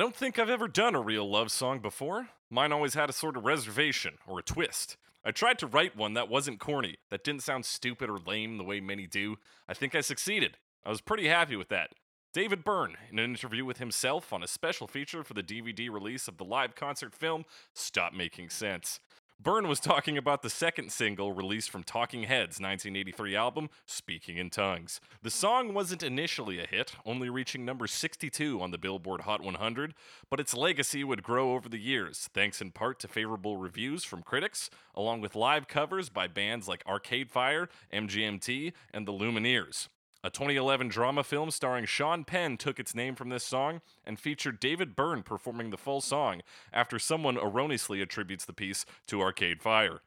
don't think I've ever done a real love song before. Mine always had a sort of reservation or a twist. I tried to write one that wasn't corny, that didn't sound stupid or lame the way many do. I think I succeeded. I was pretty happy with that. David Byrne, in an interview with himself on a special feature for the DVD release of the live concert film Stop Making Sense. Byrne was talking about the second single released from Talking Heads' 1983 album, Speaking in Tongues. The song wasn't initially a hit, only reaching number 62 on the Billboard Hot 100, but its legacy would grow over the years, thanks in part to favorable reviews from critics, along with live covers by bands like Arcade Fire, MGMT, and the Lumineers. A 2011 drama film starring Sean Penn took its name from this song and featured David Byrne performing the full song after someone erroneously attributes the piece to Arcade Fire.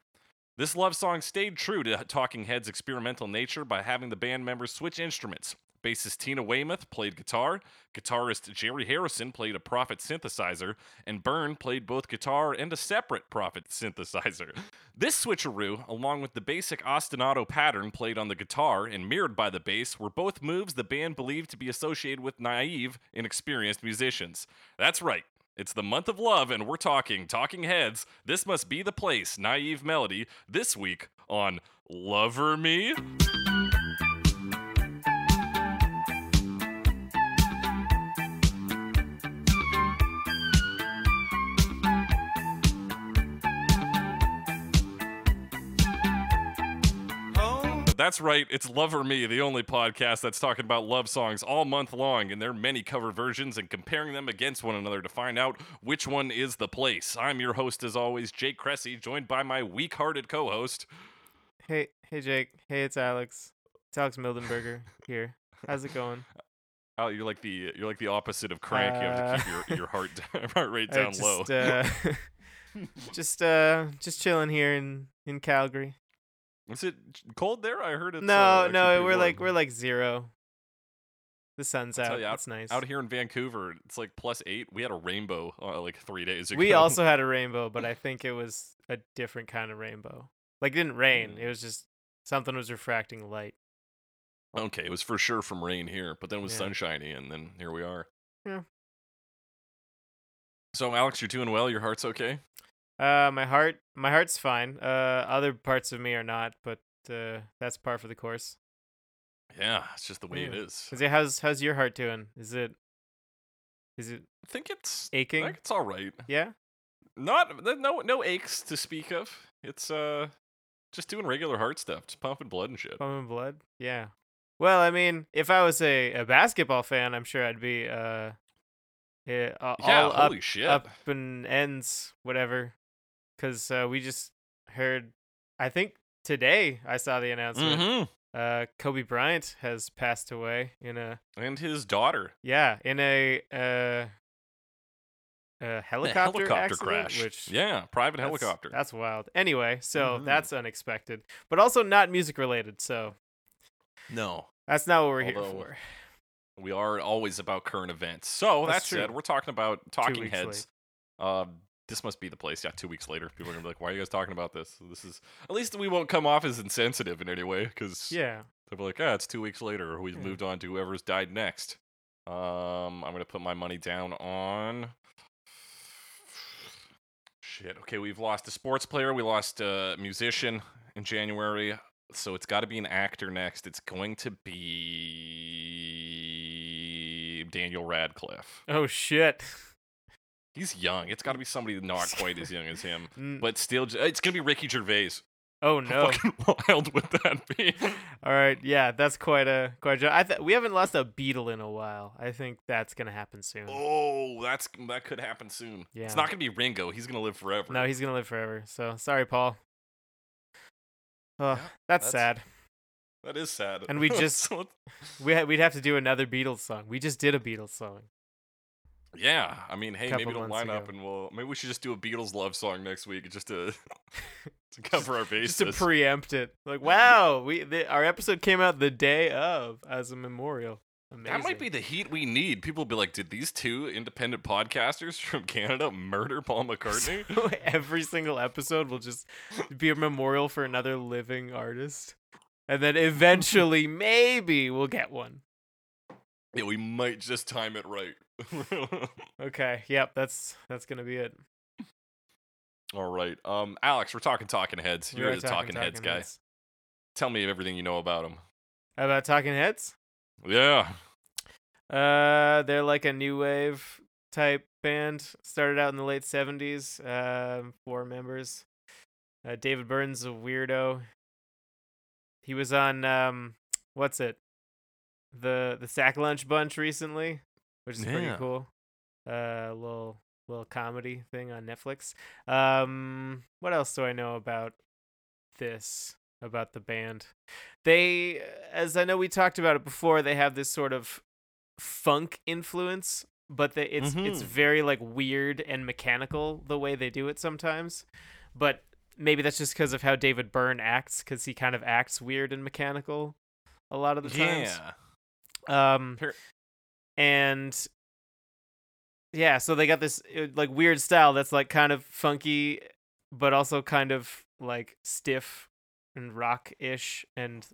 This love song stayed true to Talking Heads' experimental nature by having the band members switch instruments. Bassist Tina Weymouth played guitar, guitarist Jerry Harrison played a Prophet synthesizer, and Byrne played both guitar and a separate Prophet synthesizer. This switcheroo, along with the basic ostinato pattern played on the guitar and mirrored by the bass, were both moves the band believed to be associated with naive, inexperienced musicians. That's right. It's the month of love, and we're talking Talking Heads. This must be the place, Naive Melody, this week on Lover Me. That's right, it's Love Lover Me, the only podcast that's talking about love songs all month long and their many cover versions and comparing them against one another to find out which one is the place. I'm your host, as always, Jake Cressy, joined by my weak hearted co host. Hey, hey, Jake. Hey, it's Alex. It's Alex Mildenberger here. How's it going? Oh, you're like the you're like the opposite of crank. you have to keep your, your heart heart rate down just, low. Uh, just uh, just chilling here in in Calgary. Is it cold there? I heard it's no, uh, no, we're like we're like zero. The sun's out. you, out- That's nice. out here in Vancouver. It's like plus eight. We had a rainbow uh, like three days ago. we also had a rainbow, but I think it was a different kind of rainbow. Like it didn't rain. Mm. It was just something was refracting light. okay. It was for sure from rain here, but then it was Yeah. sunshiny, and then here we are. Yeah. So Alex, you're doing well. Your heart's okay. Uh, my heart, my heart's fine. Uh, other parts of me are not, but uh, that's par for the course. Yeah, it's just the way it Yeah. is. Is it how's how's your heart doing? Is it is it I think it's I aching? think it's all right. Yeah. Not no no aches to speak of. It's uh just doing regular heart stuff, just pumping blood and shit. Pumping blood? Yeah. Well, I mean, if I was a, a basketball fan, I'm sure I'd be uh, yeah, uh, yeah, all up, shit. up and ends, whatever. Because uh, we just heard, I think today I saw the announcement. hmm Uh, Kobe Bryant has passed away in a And his daughter. yeah in a uh, a A helicopter, helicopter accident, crash. which yeah, private That's- helicopter. That's wild. Anyway, so Mhm. that's unexpected, but also not music related. So no. that's not what we're here for. We are always about current events. So That's that said, true. we're talking about Talking Heads. Uh, this must be the place. Yeah, two weeks later, people are gonna be like, "Why are you guys talking about this?" This is at least we won't come off as insensitive in any way because Yeah. they'll be like, "Ah, it's two weeks later. We've Yeah. moved on to whoever's died next." Um, I'm gonna put my money down on. Shit. Okay, we've lost a sports player. We lost a musician in January. So it's got to be an actor next. It's going to be Daniel Radcliffe. Oh shit. He's young. It's got to be somebody not quite as young as him, N- but still. It's gonna be Ricky Gervais. oh no! How fucking wild would that be? All right. Yeah, that's quite a quite a. jo- th- we haven't lost a Beatle in a while. I think that's gonna happen soon. Oh, that's that could happen soon. Yeah. It's not gonna be Ringo. He's gonna live forever. No, he's gonna live forever. So sorry, Paul. Oh, Yeah, that's, that's- sad. that is sad. And we just- We ha- we'd have to do another Beatles song. We just did a Beatles song. Yeah. I mean, hey, maybe it'll line up and we'll maybe we should just do a Beatles love song next week just to to cover our bases. Just to preempt it. Like, wow, we the, our episode came out the day of as a memorial. Amazing. That might be the heat we need. People will be like, did these two independent podcasters from Canada murder Paul McCartney? So every single episode will just be a memorial for another living artist. And then eventually, maybe we'll get one. yeah, we might just time it right. Okay. Yep. That's that's gonna be it. All right. Um, Alex, we're talking Talking Heads. You're the Talking, Heads Talking guy. Heads. Tell me everything you know about them. About Talking Heads? Yeah. Uh, they're like a new wave type band. Started out in the late seventies. Uh, four members. Uh, David Byrne's, a weirdo. He was on um, what's it? The the Sack Lunch Bunch recently, which is pretty cool. Uh, little little comedy thing on Netflix. Um, what else do I know about this? About the band? They, as I know, we talked about it before. They have this sort of funk influence, but they, it's it's Mhm. very like weird and mechanical the way they do it sometimes. But maybe that's just because of how David Byrne acts, because he kind of acts weird and mechanical a lot of the times. Yeah. Um, and yeah, so they got this uh, like weird style that's like kind of funky, but also kind of like stiff and rock-ish, and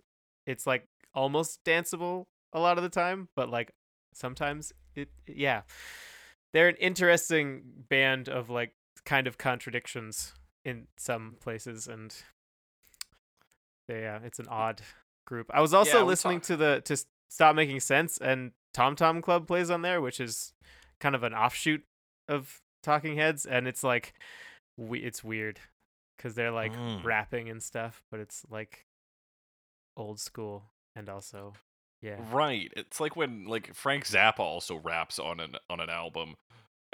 it's like almost danceable a lot of the time, but like sometimes it yeah. They're an interesting band of like kind of contradictions in some places and they, yeah, it's an odd group. I was also Yeah, listening talk- to the to Stop Making Sense and Tom Tom Club plays on there, which is kind of an offshoot of Talking Heads and it's like we it's weird cuz they're like Mm. rapping and stuff, but it's like old school and also yeah. Right. It's like when like Frank Zappa also raps on an on an album,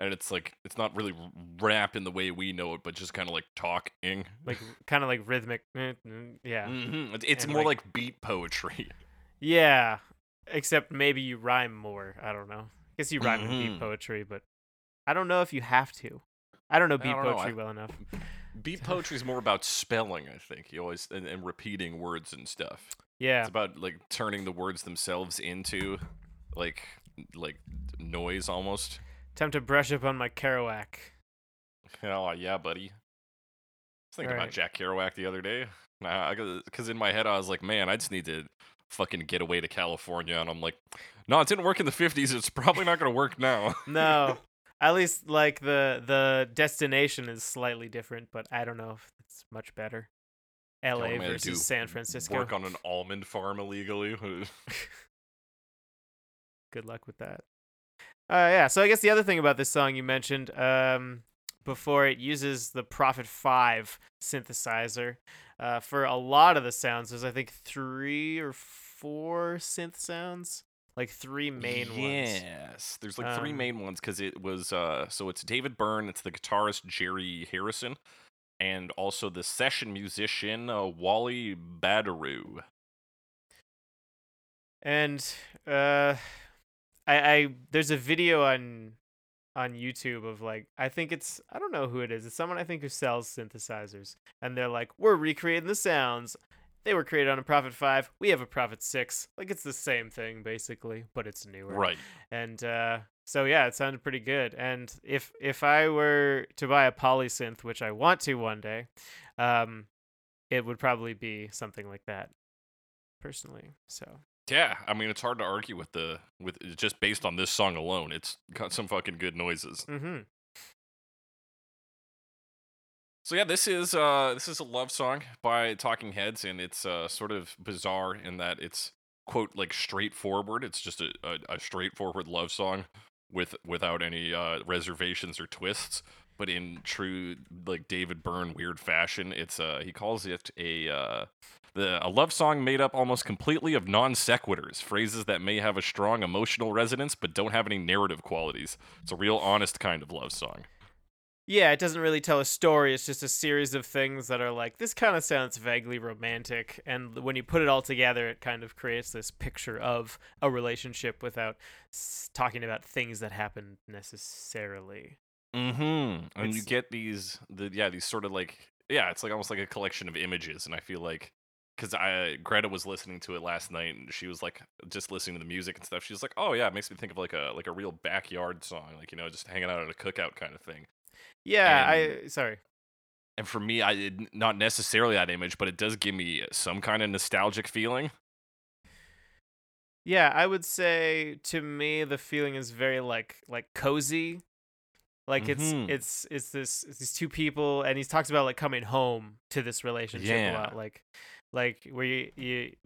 and it's like it's not really rap in the way we know it, but just kind of like talking. Like kind of like rhythmic eh, yeah. hmm It's And, more like- like, beat poetry. Yeah, except maybe you rhyme more. I don't know. I guess you rhyme in beat mm-hmm. poetry, but I don't know if you have to. I don't know beat don't know, poetry I- well enough. Beat poetry is more about spelling, I think. You always and, and repeating words and stuff. Yeah, It's about like turning the words themselves into like like noise almost. time to brush up on my Kerouac. Oh yeah, buddy. I was thinking about Jack Kerouac the other day. Nah, because in my head I was like, man, I just need to fucking get away to California, and I'm like, no, it didn't work in the '50s. It's probably not gonna work now. No, at least like the the destination is slightly different, but I don't know if it's much better. L.A. versus? San Francisco. Work on an almond farm illegally. Good luck with that. Uh, yeah. So I guess the other thing about this song you mentioned um, before it uses the Prophet Five synthesizer uh, for a lot of the sounds. There's I think three or four synth sounds, like three main ones. yes, there's like three Um, main ones because it was uh, so it's David Byrne, it's the guitarist Jerry Harrison, and also the session musician uh, Wally Badarou. And uh, I, I there's a video on on YouTube of like I think it's I don't know who it is. It's someone I think who sells synthesizers, and they're like, we're recreating the sounds. They were created on a Prophet Five. We have a Prophet Six. Like it's the same thing basically, but it's newer. Right. And uh, so yeah, it sounded pretty good. And if if I were to buy a polysynth, which I want to one day, um, it would probably be something like that. Personally, so Yeah, I mean it's hard to argue with the with just based on this song alone. It's got some fucking good noises. mm-hmm. So yeah, this is uh this is a love song by Talking Heads, and it's uh sort of bizarre in that it's quote like straightforward. It's just a, a, a straightforward love song with without any uh reservations or twists. But in true like David Byrne weird fashion, it's uh he calls it a uh the, a love song made up almost completely of non sequiturs, phrases that may have a strong emotional resonance but don't have any narrative qualities. It's a real honest kind of love song. Yeah, it doesn't really tell a story. It's just a series of things that are like, this kind of sounds vaguely romantic. And when you put it all together, it kind of creates this picture of a relationship without talking about things that happen necessarily. Mm-hmm. And you It's- get these, the yeah, these sort of like, yeah, it's like almost like a collection of images, and I feel like, because I Greta was listening to it last night, and she was like, just listening to the music and stuff. She was like, oh yeah, it makes me think of like a like a real backyard song, like you know, just hanging out at a cookout kind of thing. Yeah, And- I sorry. And for me, I it- not necessarily that image, but it does give me some kind of nostalgic feeling. Yeah, I would say to me the feeling is very like like cozy. Like it's Mhm. it's it's this it's these two people and he talks about like coming home to this relationship a lot. Like like where you, you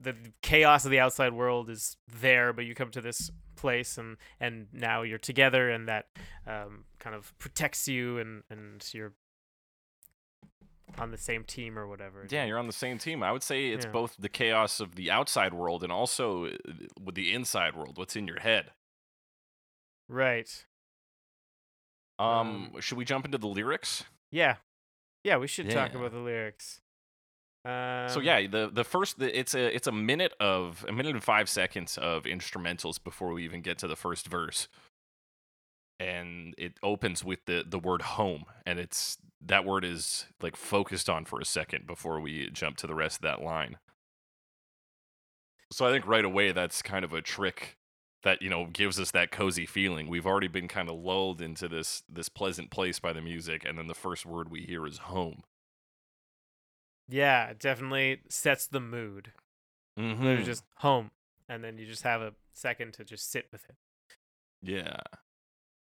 the chaos of the outside world is there, but you come to this place and and now you're together and that um, kind of protects you and and you're on the same team or whatever. Yeah, you're on the same team. I would say it's Yeah. both the chaos of the outside world and also uh, with the inside world, what's in your head. Right. Um, should we jump into the lyrics? Yeah. Yeah, we should talk about the lyrics. Um, so yeah, the the first the, it's a it's a minute of a minute and five seconds of instrumentals before we even get to the first verse, and it opens with the the word home, and it's that word is like focused on for a second before we jump to the rest of that line. So I think right away that's kind of a trick that you know gives us that cozy feeling. We've already been kind of lulled into this this pleasant place by the music, and then the first word we hear is home. Yeah, definitely sets the mood. Mm-hmm. Literally just home, and then you just have a second to just sit with it. Yeah.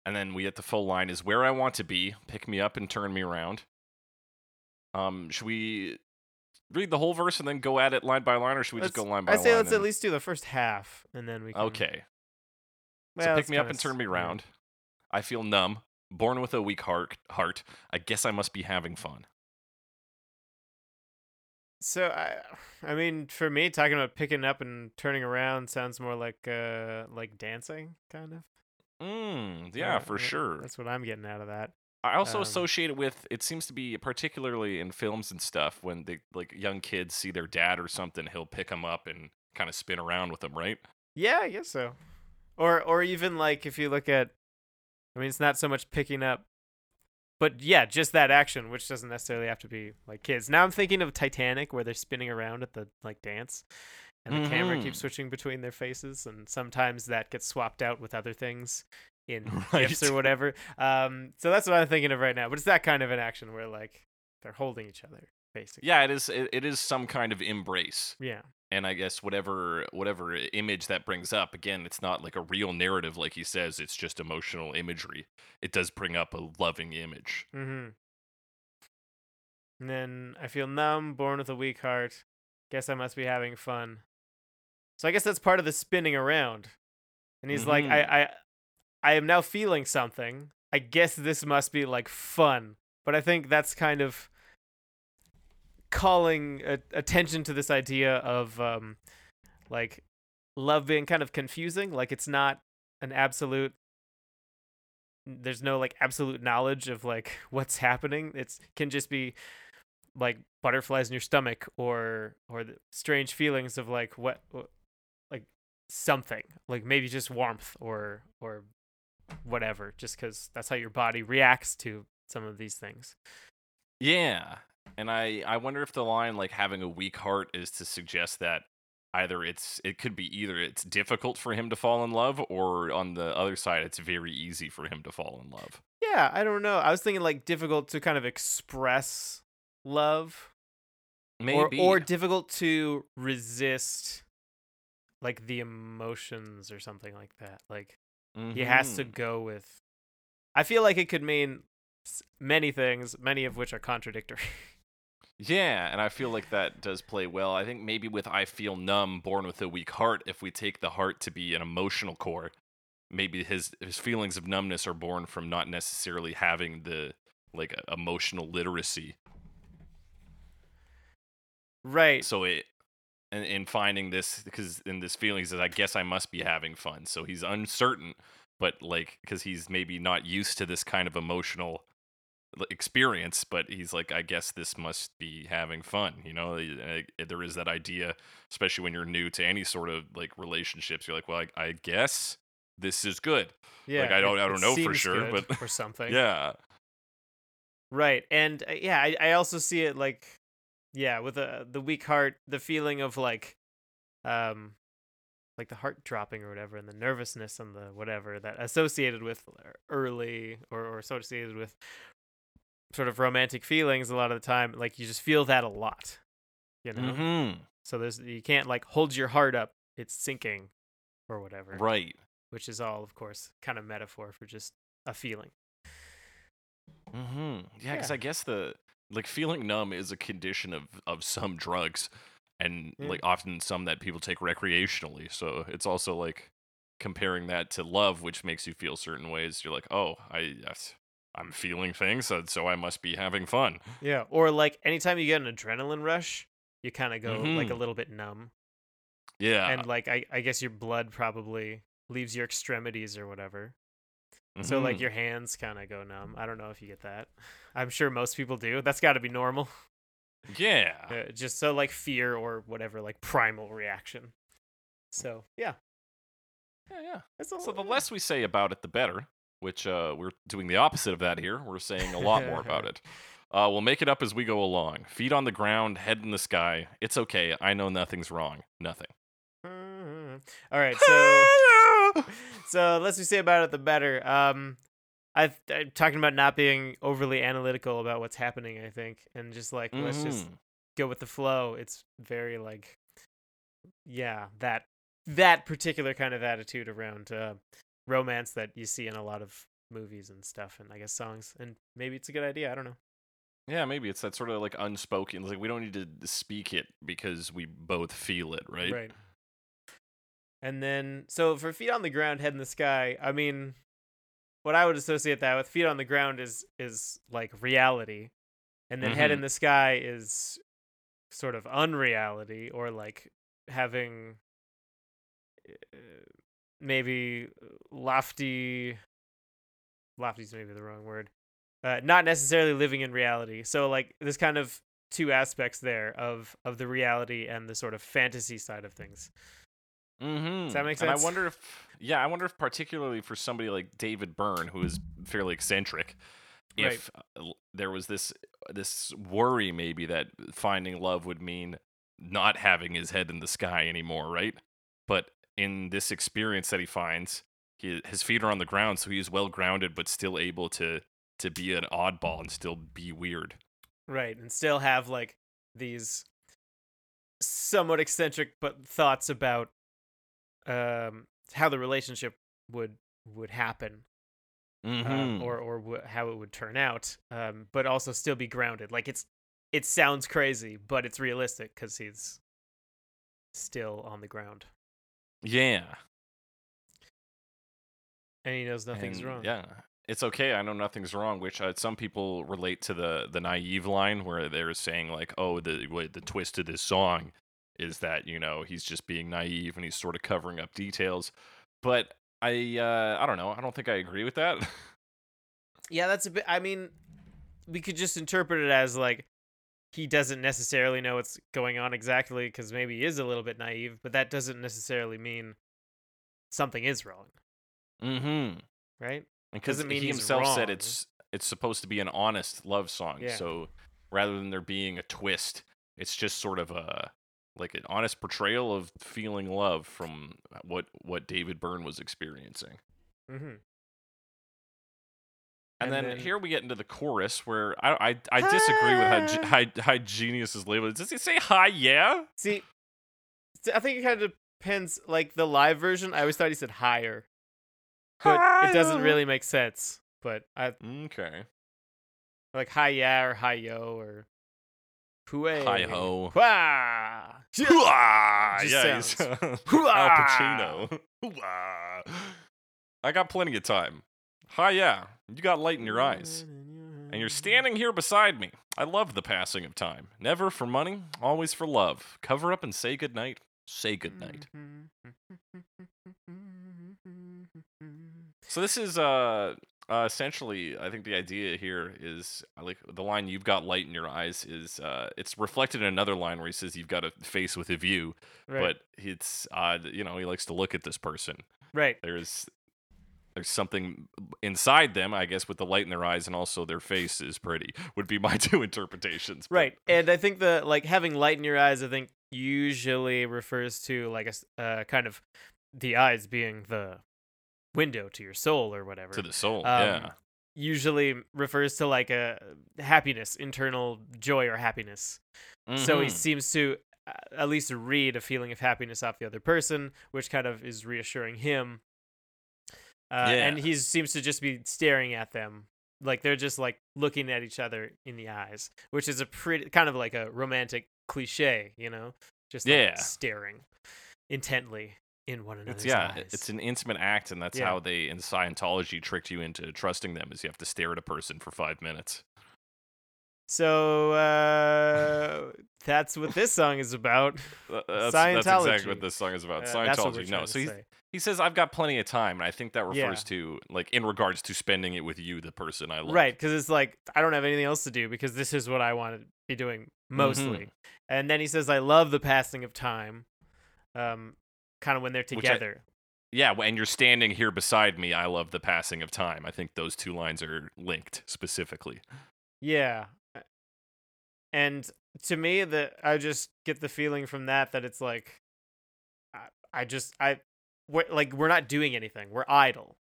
And then we get the full line is where I want to be, pick me up and turn me around. Um, should we read the whole verse and then go at it line by line, or should we just Let's- go line by line? I line? say let's at least do the first half, and then we can. Okay. So pick me up and turn me yeah. around. I feel numb, born with a weak heart. Heart. I guess I must be having fun. So I, I mean, for me, talking about picking up and turning around sounds more like uh like dancing, kind of. Mm, yeah, Uh, for uh, sure. That's what I'm getting out of that. I also um, associate it with it seems to be particularly in films and stuff when the like young kids see their dad or something, he'll pick them up and kind of spin around with them, right? Yeah, I guess so. Or or even like if you look at I mean it's not so much picking up but yeah, just that action, which doesn't necessarily have to be like kids. Now I'm thinking of Titanic where they're spinning around at the like dance and the camera keeps Mhm. switching between their faces and sometimes that gets swapped out with other things in Right. gifs or whatever. Um so that's what I'm thinking of right now. But it's that kind of an action where like they're holding each other basically. Yeah, it is. It, it is some kind of embrace, Yeah. And I guess whatever whatever image that brings up. Again, it's not like a real narrative, like he says. It's just emotional imagery. It does bring up a loving image. Mm-hmm. And then I feel numb, born with a weak heart. Guess I must be having fun. So I guess that's part of the spinning around. And he's like, Mhm. I, I, I am now feeling something. I guess this must be like fun. But I think that's kind of calling a- attention to this idea of um, like love being kind of confusing. Like it's not an absolute there's no like absolute knowledge of like what's happening it's can just be like butterflies in your stomach or or strange feelings of like what- like something like maybe just warmth or or whatever just because that's how your body reacts to some of these things Yeah, and I I wonder if the line like having a weak heart is to suggest that either it's it could be either it's difficult for him to fall in love, or on the other side, it's very easy for him to fall in love. yeah i don't know i was thinking like difficult to kind of express love Maybe. or or difficult to resist like the emotions or something like that like he has to Mhm. go with i feel like it could mean many things many of which are contradictory Yeah, and I feel like that does play well. I think maybe with I feel numb, born with a weak heart, if we take the heart to be an emotional core, maybe his his feelings of numbness are born from not necessarily having the like emotional literacy. right So it and in finding this because in this feeling says, I guess I must be having fun. So he's uncertain, but like because he's maybe not used to this kind of emotional experience, but he's like, I guess this must be having fun. You know, Uh, uh, there is that idea, especially when you're new to any sort of like relationships. You're like, well, I, I guess this is good. yeah I don't- it- I don't know for sure, but- or something Yeah. right and uh, yeah I, I also see it like yeah with the the weak heart the feeling of like um like the heart dropping or whatever and the nervousness and the whatever that associated with early or, or associated with sort of romantic feelings a lot of the time like you just feel that a lot you know Mm-hmm. so there's you can't like hold your heart up it's sinking or whatever. Right. Which is all, of course, kind of metaphor for just a feeling. Mm-hmm. Yeah, because Yeah. I guess the like feeling numb is a condition of of some drugs, and Yeah. like often some that people take recreationally. So it's also like comparing that to love, which makes you feel certain ways. You're like, oh, I yes, I'm feeling things, so, so I must be having fun. Yeah. Or like anytime you get an adrenaline rush, you kind of go like a Mhm. little bit numb. Yeah. And like I, I guess your blood probably leaves your extremities or whatever. So like Mhm. your hands kind of go numb. I don't know if you get that. I'm sure most people do. That's got to be normal. yeah. Uh, just so like fear or whatever, like primal reaction. So yeah, Yeah, yeah. So the less we say about it, the better. Which uh, we're doing the opposite of that here. We're saying a lot more about it. Uh, we'll make it up as we go along. Feet on the ground, head in the sky. It's okay. I know nothing's wrong. Nothing. Mhm. All right, so so less we say about it, the better. Um, I've, I'm talking about not being overly analytical about what's happening. I think, and just like let's just Mhm. go with the flow. It's very like, yeah, that that particular kind of attitude around uh, romance that you see in a lot of movies and stuff, and I guess songs. And maybe it's a good idea. I don't know. Yeah, maybe it's that sort of like unspoken. Like we don't need to speak it because we both feel it, right? Right. And then, so for feet on the ground, head in the sky. I mean, what I would associate that with feet on the ground is is like reality, and then head in the sky is sort of unreality or like having uh, maybe lofty. Lofty's maybe the wrong word. Uh, not necessarily living in reality. So like this kind of two aspects there of of the reality and the sort of fantasy side of things. Mm-hmm. that make And I wonder if, yeah, I wonder if particularly for somebody like David Byrne, who is fairly eccentric, if uh, l- there was this this worry maybe that finding love would mean not having his head in the sky anymore, right? But in this experience that he finds, he, his feet are on the ground, so he's well grounded, but still able to to be an oddball and still be weird. Right, and still have like these somewhat eccentric but thoughts about um how the relationship would would happen Mm-hmm. uh, or or wh- how it would turn out um but also still be grounded like it's it sounds crazy but it's realistic cuz he's still on the ground yeah. and he knows nothing's And, wrong Yeah, it's okay. I know nothing's wrong. Which uh, some people relate to the the naive line where they're saying like, "Oh, the the twist to this song is that you know he's just being naive and he's sort of covering up details." But I uh, I don't know. I don't think I agree with that. Yeah, that's a bit. I mean, we could just interpret it as like he doesn't necessarily know what's going on exactly because maybe he is a little bit naive, but that doesn't necessarily mean something is wrong, mm-hmm. right? Because Doesn't mean he himself said it's it's supposed to be an honest love song. Yeah. So rather than there being a twist, it's just sort of a like an honest portrayal of feeling love from what what David Byrne was experiencing. Mm-hmm. And, And then, then- here we get into the chorus where I I, I disagree with how, Hi. how how Genius is labeled. Does he say hi? Yeah. See, I think it kind of depends. Like the live version, I always thought he said higher, but it doesn't really make sense. But I Okay. like hi yeah or hi yo or hooey Hi-ho. Wah! Hoo-ah! Just Yeah, he's sounds- Al Pacino. Hoo-ah. I got plenty of time. Hi, yeah. You got light in your eyes. And you're standing here beside me. I love the passing of time. Never for money, always for love. Cover up and say goodnight. Say goodnight. So this is uh, uh essentially I think the idea here is I like the line you've got light in your eyes is uh it's reflected in another line where he says you've got a face with a view, Right. but it's uh you know he likes to look at this person. right. There's there's something inside them, I guess, with the light in their eyes and also their face is pretty. Would be my two interpretations. but- Right. And I think the like having light in your eyes, I think usually refers to like a uh, kind of the eyes being the window to your soul or whatever. To the soul, Um, yeah. Usually refers to like a happiness, internal joy or happiness. So he Mhm. seems to uh, at least read a feeling of happiness off the other person, which kind of is reassuring him. Uh, And he seems to just be staring at them, like they're just like looking at each other in the eyes, which is a pretty kind of like a romantic cliche, you know, just like, Yeah. staring intently in one another's It's yeah, eyes. it's an intimate act, and that's Yeah. how they in Scientology tricked you into trusting them. Is you have to stare at a person for five minutes. So uh, that's what this song is about. Uh, That's, that's exactly what this song is about. Uh, that's what we're Scientology. No, so he, he says I've got plenty of time, and I think that Yeah. refers to like in regards to spending it with you, the person I love. Right, because it's like I don't have anything else to do because this is what I want to be doing mostly. And then he says, "I love the passing of time," um, kind of when they're Which I- together. Yeah, and you're standing here beside me. I love the passing of time. I think those two lines are linked specifically. Yeah, and to me, that I just get the feeling from that that it's like, I, I just I, we're, like we're not doing anything. We're idle,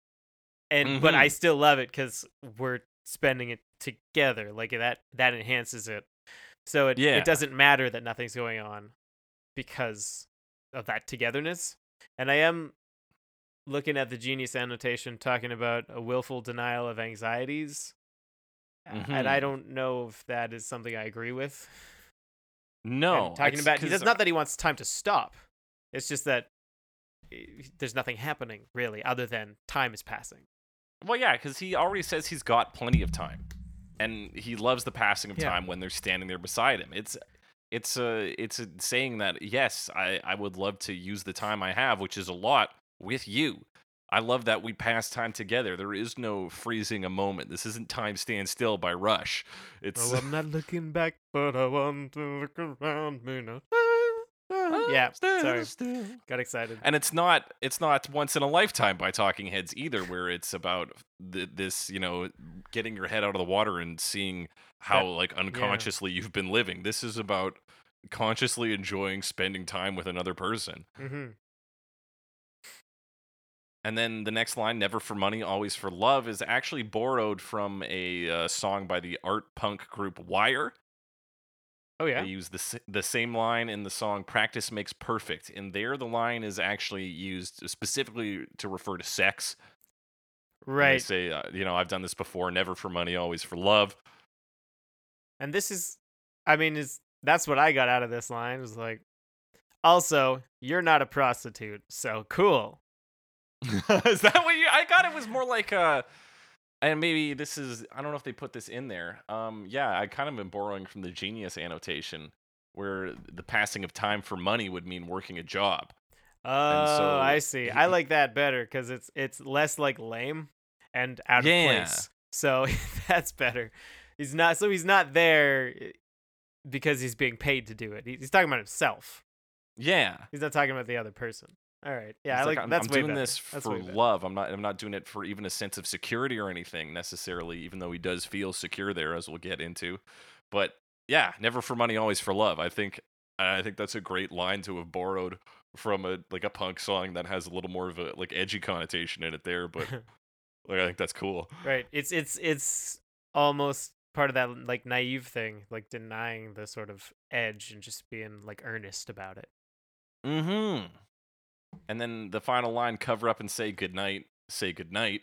and but I Mhm. still love it because we're spending it together. Like that that enhances it. So it Yeah. it doesn't matter that nothing's going on because of that togetherness. And I am looking at the genius annotation talking about a willful denial of anxieties. A- And I Mhm. don't know if that is something I agree with. No, And talking it's about does not that he wants time to stop. It's just that eh, there's nothing happening really other than time is passing. Well, yeah, because he already says he's got plenty of time, and he loves the passing of Yeah. time when they're standing there beside him. It's it's a it's a saying that yes, I I would love to use the time I have, which is a lot, with you. I love that we pass time together. There is no freezing a moment. This isn't Time Stand Still by Rush. It's Oh, I'm not looking back, but I want to look around me now. yeah, sorry, still. got excited. and it's not it's not once in a lifetime by talking heads either where it's about th- this you know getting your head out of the water and seeing how That- like unconsciously you've been living this is about consciously enjoying spending time with another person hmm and then the next line never for money always for love is actually borrowed from a uh, song by the art punk group wire Oh yeah, They use the the same line in the song "Practice Makes Perfect." And there, the line is actually used specifically to refer to sex. And They say, uh, you know, I've done this before. Never for money, always for love. And this is, I mean, is that's what I got out of this line. Was like, also, you're not a prostitute, so cool. is that what you? I got it was more like uh and maybe this is I don't know if they put this in there. Um, yeah, I kind of am borrowing from the genius annotation where the passing of time for money would mean working a job. Oh, so I see. I like that better because it's it's less like lame and out Yeah. of place. So that's better. He's not. So he's not there eh, because he's being paid to do it. He's talking about himself. Yeah. He's not talking about the other person. All right. Yeah, I like, I'm, that's I'm way doing better. this That's for love. I'm not I'm not doing it for even a sense of security or anything necessarily, even though he does feel secure there as we'll get into. But yeah, never for money, always for love. I think I think that's a great line to have borrowed from a like a punk song that has a little more of a like edgy connotation in it there, but like I think that's cool. right. It's it's it's almost part of that like naive thing, like denying the sort of edge and just being like earnest about it. Mm-hmm. And then the final line, cover up and say goodnight, say goodnight.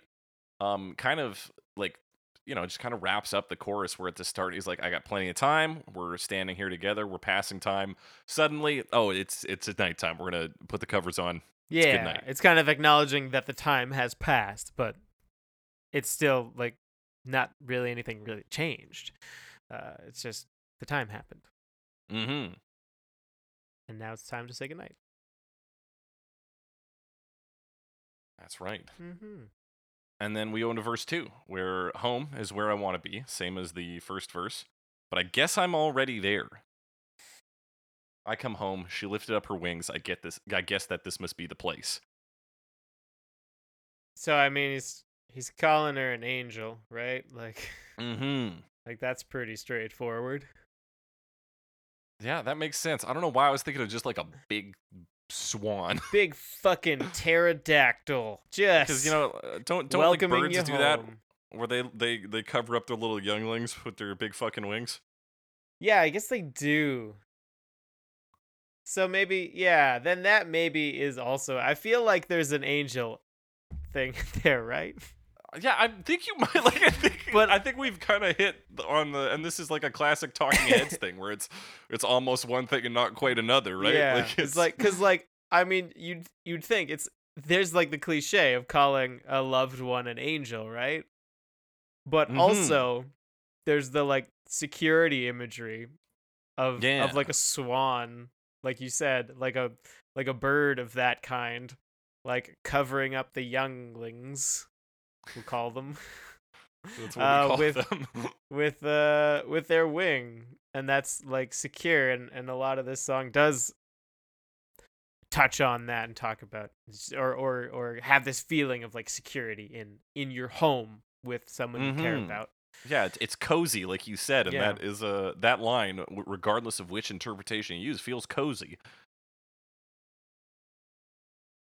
Um, kind of like, you know, just kind of wraps up the chorus where at the start he's like, I got plenty of time. We're standing here together, we're passing time. Suddenly, oh, it's it's at nighttime. We're gonna put the covers on. good Yeah, night. it's kind of acknowledging that the time has passed, but it's still like not really anything really changed. Uh, it's just the time happened, Mm-hmm. and now it's time to say goodnight. That's right. Mm-hmm. And then we go into verse two, where home is where I want to be, same as the first verse. But I guess I'm already there. I come home. She lifted up her wings. I get this. I guess that this must be the place. So I mean, he's he's calling her an angel, right? Like, Mm-hmm. like that's pretty straightforward. Yeah, that makes sense. I don't know why I was thinking of just like a big swan. Big fucking pterodactyl, just Because you know, uh, don't don't like birds do that, where they they they cover up their little younglings with their big fucking wings. Yeah, I guess they do. So maybe yeah, then that maybe is also I feel like there's an angel thing there, right? Yeah, I think you might like. I think, But- I think we've kind of hit on the, and this is like a classic Talking Heads thing, where it's it's almost one thing and not quite another, right? Yeah, it's, like because like I mean you'd you'd think it's there's like the cliche of calling a loved one an angel, right? But Mhm. also there's the like security imagery of Yeah. of like a swan, like you said, like a like a bird of that kind, like covering up the younglings. We'll call them that's what we uh, call with- them. with uh with their wing and that's like secure and and a lot of this song does touch on that and talk about or or or have this feeling of like security in in your home with someone you care Mhm. about yeah, it's, it's cozy, like you said, and Yeah. that is uh, that line, regardless of which interpretation you use, feels cozy.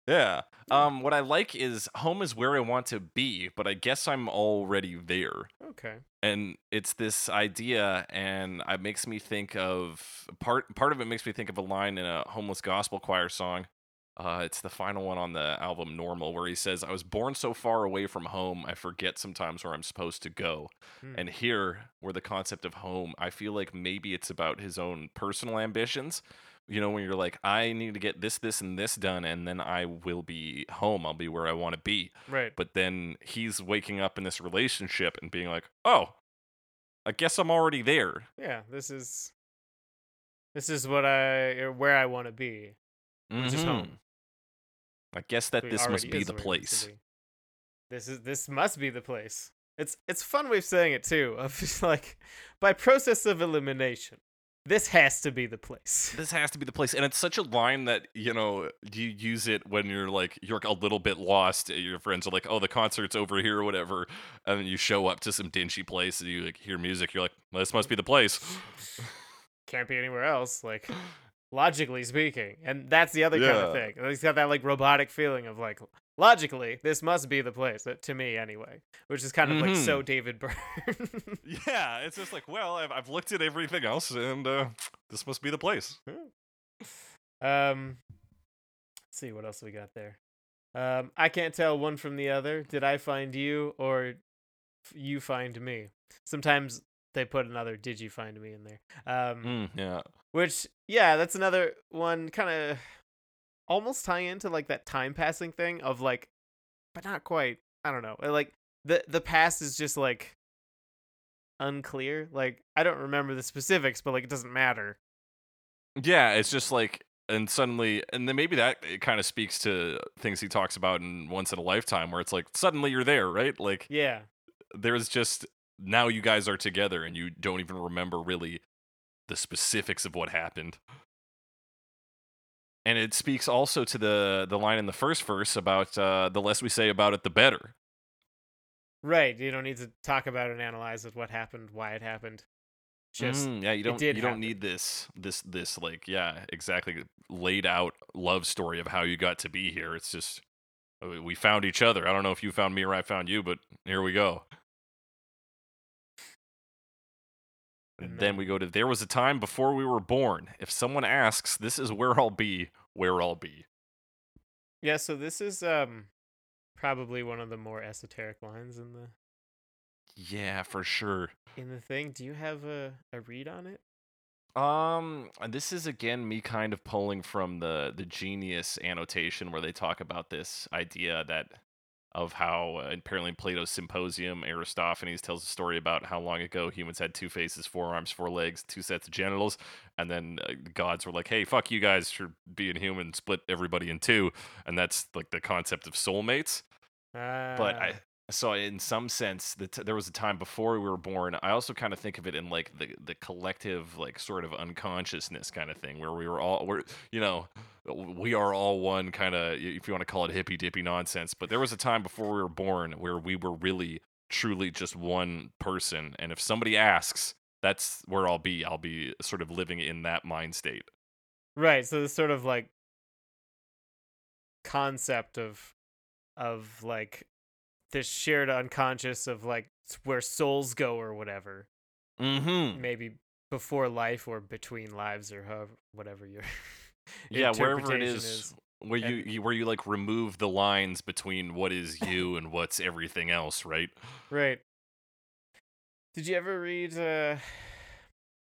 Yeah. Um, what I like is home is where I want to be, but I guess I'm already there. okay and it's this idea and it makes me think of part part of it makes me think of a line in a homeless gospel choir song uh, it's the final one on the album normal where he says i was born so far away from home i forget sometimes where i'm supposed to go Hmm. and here where the concept of home i feel like maybe it's about his own personal ambitions you know when you're like i need to get this this and this done and then i will be home i'll be where i want to be right but then he's waking up in this relationship and being like, "Oh, I guess I'm already there." yeah this is this is what i where i want to be which is home Mhm. I guess that So this must be the where he wants to place. be. This is this must be the place. It's it's a fun way of saying it too. Of like by process of elimination, this has to be the place. This has to be the place, and it's such a line that you know you use it when you're like you're a little bit lost. Eh, your friends are like, "Oh, the concert's over here, or whatever," and then you show up to some dingy place and you like hear music. You're like, well, "This must be the place." Can't be anywhere else. Like logically speaking, and that's the other kind of thing. He's got that like robotic feeling of like logically this must be the place to me anyway, which is kind of like Mm-hmm. so David Byrne. yeah, it's just like, well, I've, I've looked at everything else, and uh, this must be the place. Um, let's see what else we got there. Um, I can't tell one from the other. Did I find you or f- you find me? Sometimes they put another "Did you find me?" in there. Um, Mm, yeah. which yeah, that's another one. Kind of almost tie into like that time passing thing of like, but not quite. I don't know. Like the the past is just like unclear. Like I don't remember the specifics, but like it doesn't matter. Yeah, it's just like, and suddenly, and then maybe that it kind of speaks to things he talks about in Once in a Lifetime, where it's like suddenly you're there, right? Like Yeah. there's just now you guys are together, and you don't even remember really the specifics of what happened. And it speaks also to the the line in the first verse about uh, the less we say about it, the better. Right. You don't need to talk about and analyze it, what happened, why it happened. Just Mm, yeah, you don't you don't need this this this like yeah exactly laid out love story of how you got to be here. It's just we found each other. I don't know if you found me or I found you, but here we go. And then- we go to there was a time before we were born. If someone asks, this is where I'll be, where I'll be. yeah. So this is um probably one of the more esoteric lines in the Yeah, for sure. in the thing. Do you have a a read on it? Um, this is again me kind of pulling from the the genius annotation where they talk about this idea that of how uh, apparently in Plato's Symposium, Aristophanes tells a story about how long ago humans had two faces, four arms, four legs, two sets of genitals, and then uh, gods were like, "Hey, fuck you guys for being human, split everybody in two. and that's like the concept of soulmates. But I, Ah, so in some sense, the t- there was a time before we were born. I also kind of think of it in like the the collective, like sort of unconsciousness kind of thing, where we were all, we're you know, we are all one kind of, if you want to call it hippy dippy nonsense. But there was a time before we were born where we were really, truly just one person. And if somebody asks, that's where I'll be. I'll be sort of living in that mind state. right. So this sort of like concept of of like this shared unconscious of like where souls go or whatever. Mm-hmm. Maybe before life or between lives or however whatever you're yeah, wherever it is, is. where you, you where you like remove the lines between what is you and what's everything else, right? Right. Did you ever read uh,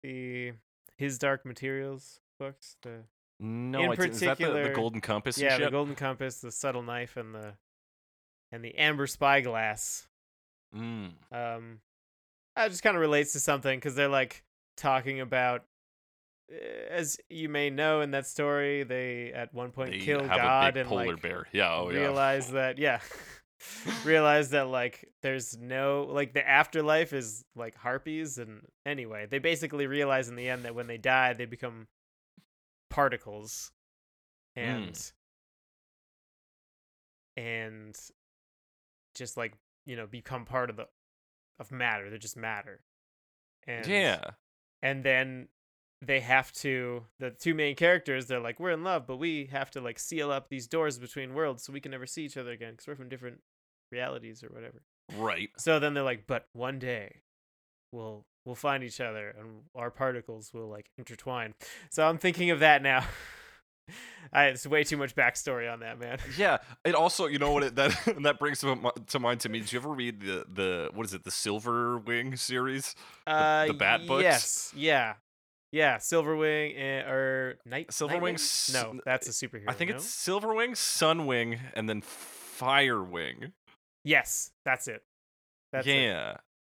the His Dark Materials books? The No, In I didn't- is that the, the golden compass and yeah, the Golden Compass, the Subtle Knife, and the and the Amber Spyglass. Mm. Um, that just kind of relates to something because they're like talking about, uh, as you may know in that story, they at one point They kill God and polar like bear. Yeah, oh yeah. realize that yeah, realize that like there's no like the afterlife is like harpies and anyway they basically realize in the end that when they die they become particles Hmm. and and just like you know become part of the of matter they're just matter and yeah. and then they have to the two main characters they're like we're in love but we have to like seal up these doors between worlds so we can never see each other again because we're from different realities or whatever Right. so then they're like but one day we'll we'll find each other and our particles will like intertwine so i'm thinking of that now I, it's way too much backstory on that man Yeah. It also, you know what? It, that that brings to, to mind to me. Did you ever read the the what is it? The Silverwing series? uh the Bat books? yes yeah yeah silverwing and, or night Silverwing Nightwing? no that's a superhero I think no? it's Silverwing, Sun Wing, and then Firewing. Yes, that's it. That's it. yeah.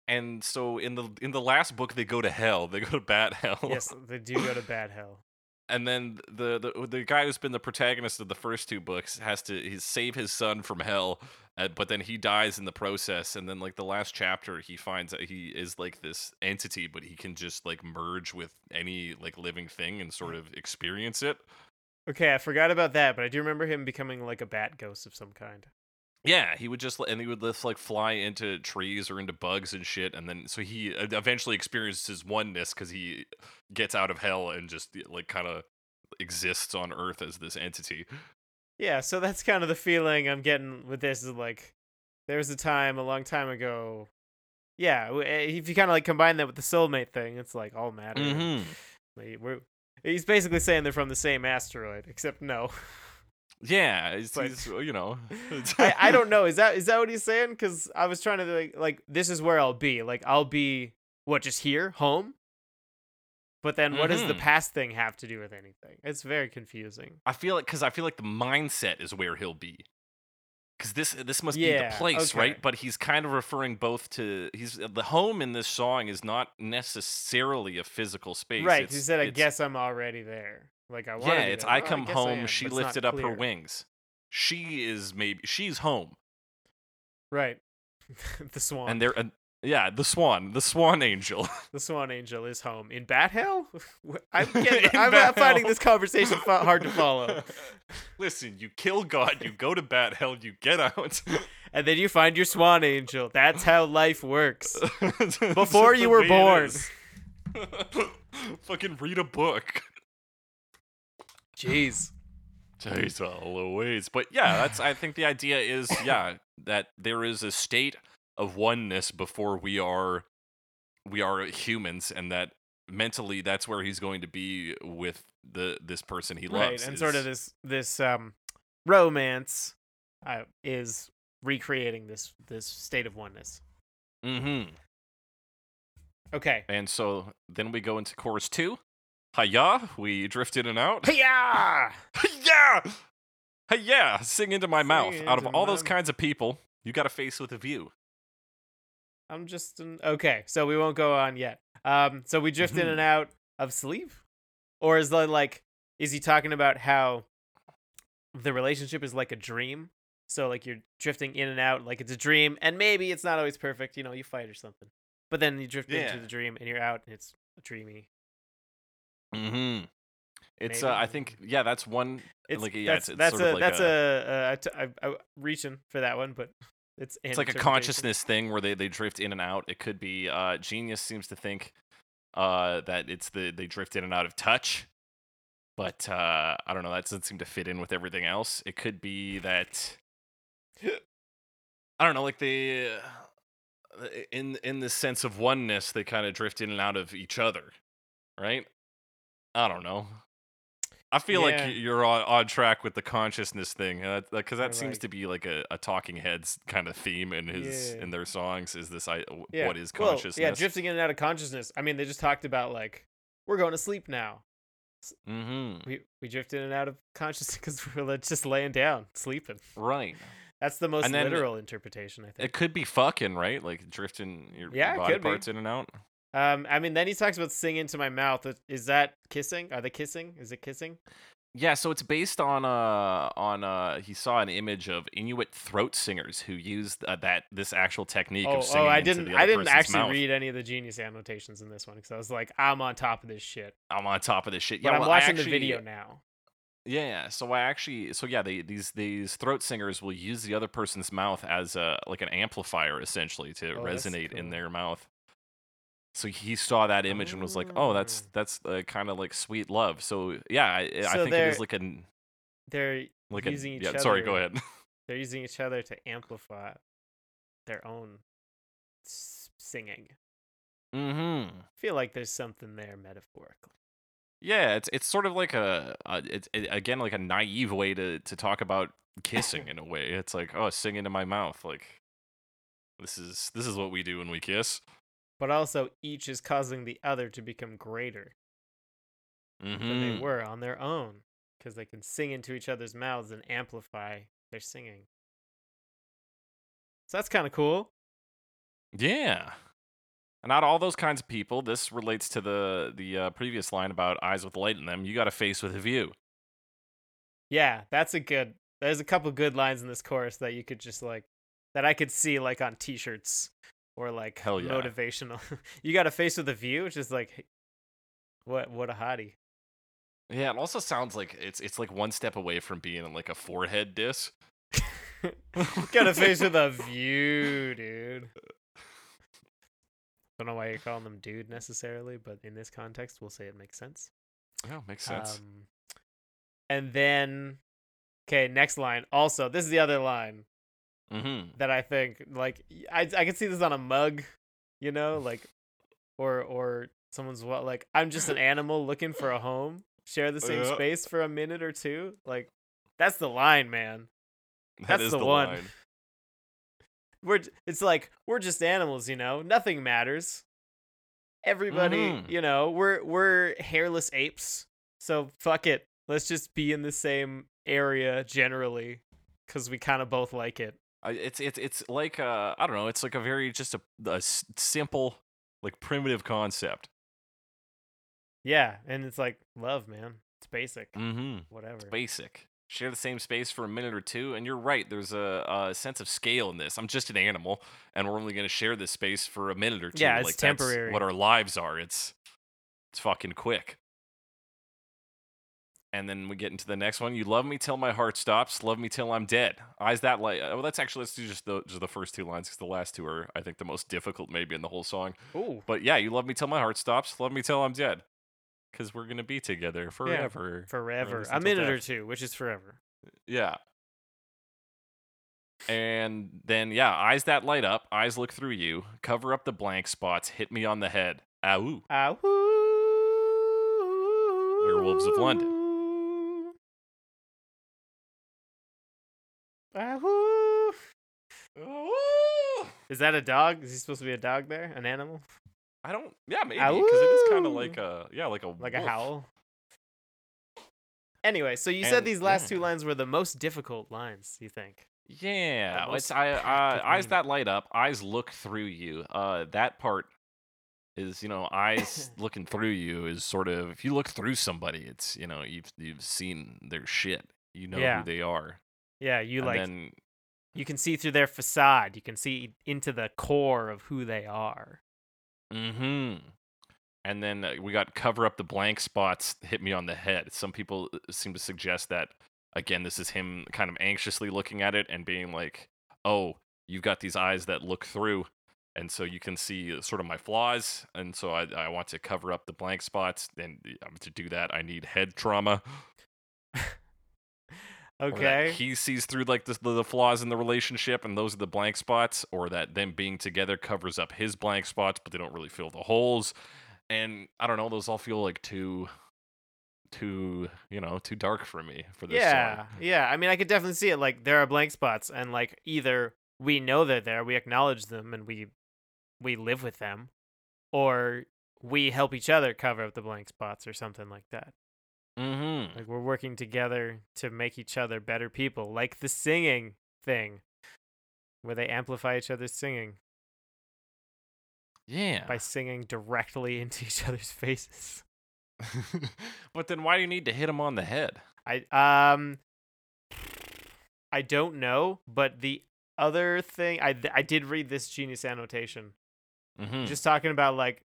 And so in the in the last book, they go to hell. They go to Bat Hell. Yes, they do go to bad hell. And then the, the the guy who's been the protagonist of the first two books has to he's save his son from hell uh, but then he dies in the process and then like the last chapter he finds that he is like this entity but he can just like merge with any like living thing and sort of experience it Okay, I forgot about that, but I do remember him becoming like a bat ghost of some kind. Yeah he would just and he would just like fly into trees or into bugs and shit and then so he uh, eventually experiences oneness because he gets out of hell and just like kind of exists on earth as this entity Yeah, so that's kind of the feeling I'm getting with this is like there was a time a long time ago. Yeah, eh, if you kind of like combine that with the soulmate thing, it's like all matter. mm-hmm. like, we're, he's basically saying they're from the same asteroid, except no. Yeah, it's, But- he's, you know. I, I don't know. Is that is that what he's saying? Because I was trying to like like this is where I'll be. Like I'll be what just here, home. But then, what does the Mhm. past thing have to do with anything? It's very confusing. I feel like because I feel like the mindset is where he'll be. Because this this must be the place, okay. right? But he's kind of referring both to he's the home in this song is not necessarily a physical space. right? It's, He said, "I guess I'm already there." Like I want. Yeah, it's I come guess home. am, she but it's not lifted up her wings. She is maybe she's home, Right. the swan. and they're uh, yeah the swan, the swan angel. the swan angel is home in Bat Hell. I'm, getting, In I'm, Bat finding Hell. this conversation hard to follow. Listen, you kill God, you go to bat hell, you get out. And then you find your swan angel. That's how life works. Before you were born. Fucking read a book. Jeez. Jeez, all the ways. But yeah, that's. I think the idea is, yeah, that there is a state of oneness before we are, we are humans, and that mentally, that's where he's going to be with the this person he right loves. and sort of this this um romance uh, is recreating this this state of oneness Mm-hmm. okay And so then we go into chorus two. Hiya, we drift in and out. yeah Hiya! Hiya! Sing into my mouth. Sing Out of all my those kinds of people, you got a face with a view. i'm just an, okay so we won't go on yet um so we drift in and out of sleep or is that like is he talking about how the relationship is like a dream so like you're drifting in and out like it's a dream and maybe it's not always perfect you know you fight or something but then you drift into the dream and you're out and it's dreamy Mm-hmm. It's, uh, I think, yeah, that's one. It's like, yeah, that's it's, it's that's sort a of like that's a, a, uh, t- I, I, reaching for that one, but it's it's like a consciousness thing where they, they drift in and out. It could be, uh, Genius seems to think, uh, that it's the, they drift in and out of touch. But, uh, I don't know, that doesn't seem to fit in with everything else. It could be that, I don't know, like they, uh, in, in the sense of oneness, they kind of drift in and out of each other, right? I don't know. I feel like Yeah. y- you're on, on track with the consciousness thing, because that, 'cause that Or, seems to be like a, a Talking Heads kind of theme in his Yeah. in their songs. Is this I Yeah. what is Well, consciousness? yeah, drifting in and out of consciousness. I mean, they just talked about like we're going to sleep now. mm-hmm. We we drift in and out of consciousness because we're just laying down, sleeping. Right. That's the most literal interpretation, I think. It could be fucking right, like drifting your Yeah, body could be. parts in and out. Um, I mean, then he talks about singing to my mouth. Is- that kissing? Are they kissing? Is it kissing? Yeah, so it's based on uh on uh he saw an image of Inuit throat singers who used uh, that this actual technique Oh, of singing oh, I into didn't. I didn't actually mouth. read any of the genius annotations in this one because I was like, I'm on top of this shit. I'm on top of this shit. But Yeah, I'm well, watching actually- the video now. Yeah, yeah, so I actually so yeah, they, these these throat singers will use the other person's mouth as a like an amplifier essentially to Oh, resonate in their mouth. So he saw that image and was like, "Oh, that's Oh. that's uh, kind of like sweet love." So yeah, I, I think it is like a They're like using a each yeah. Sorry, go ahead. they're using each other to amplify their own singing. mm-hmm. I feel like there's something there metaphorically. Yeah, it's it's sort of like a, a it's it, again like a naive way to to talk about kissing in a way. It's like, "Oh, sing into my mouth." Like this is this is what we do when we kiss. But also, each is causing the other to become greater than they Mhm. were on their own because they can sing into each other's mouths and amplify their singing. So that's kind of cool. Yeah. And out of all those kinds of people, this relates to the the uh, previous line about eyes with light in them. You got a face with a view. Yeah, that's a good. There's a couple good lines in this chorus that you could just like that I could see like on T-shirts or like Hell yeah. motivational. you got a face with a view, which is like, what what a hottie. Yeah, it also sounds like it's it's like one step away from being like a forehead diss. got a face with a view, dude. Don't know why you're calling them dude necessarily, but in this context, we'll say it makes sense. Yeah, makes sense. Um, and then, okay, next line. Also, this is the other line. Mm-hmm. that I think like I I can see this on a mug, you know, like or or someone's what like I'm just an animal looking for a home. Share the same Yeah. space for a minute or two. Like that's the line, man. That that's is the the, one. line. We're it's like we're just animals, you know. Nothing matters. Everybody, Mhm. you know, we're we're hairless apes. So fuck it. Let's just be in the same area generally cuz we kind of both like it. I- It's it's it's like uh I don't know. It's like a very just a, a simple like primitive concept. Yeah, and it's like love, man. It's basic. Mm-hmm. Whatever. It's basic. Share the same space for a minute or two, and you're right. There's a, a sense of scale in this. I'm just an animal, and we're only going to share this space for a minute or two. Yeah, it's like, temporary. what our lives are. It's it's fucking quick. And then we get into the next one. You love me till my heart stops. Love me till I'm dead. Eyes that light. Oh, let's actually let's do just the just the first two lines because the last two are I think the most difficult maybe in the whole song. Ooh. But yeah, you love me till my heart stops. Love me till I'm dead. Because we're gonna be together forever. Forever. A minute or two, which is forever. Yeah. And then yeah, eyes that light up, eyes look through you, cover up the blank spots, hit me on the head. Ow. Ah, Werewolves of London. Is that a dog? Is he supposed to be a dog there? An animal? I don't yeah, maybe because it is kind of like a yeah, like a Like a howl? Anyway, so you said these last two lines were the most difficult lines, you think? Yeah, it's I uh, eyes that light up, eyes look through you. Uh, that part is you know eyes looking through you is sort of if you look through somebody, it's you know you've you've seen their shit, you know Yeah. who they are. Yeah, you and like then you can see through their facade. You can see into the core of who they are. Mm-hmm. And then uh, we got cover up the blank spots, hit me on the head. Some people uh, seem to suggest that again, this is him kind of anxiously looking at it and being like, "Oh, you've got these eyes that look through." And so you can see uh, sort of my flaws, and so I, I want to cover up the blank spots. And to do that, I need head trauma. Okay. he sees through like the, the flaws in the relationship, and those are the blank spots, or that them being together covers up his blank spots, but they don't really fill the holes. And I don't know; those all feel like too too, you know, too dark for me for this yeah, song. yeah. I mean, I could definitely see it. Like there are blank spots, and like either we know they're there, we acknowledge them, and we we live with them, or we help each other cover up the blank spots or something like that. Mm-hmm. Like we're working together to make each other better people, like the singing thing, where they amplify each other's singing Yeah. by singing directly into each other's faces. but then why do you need to hit him on the head? I um I don't know, but the other thing I I did read this genius annotation Mm-hmm. just talking about like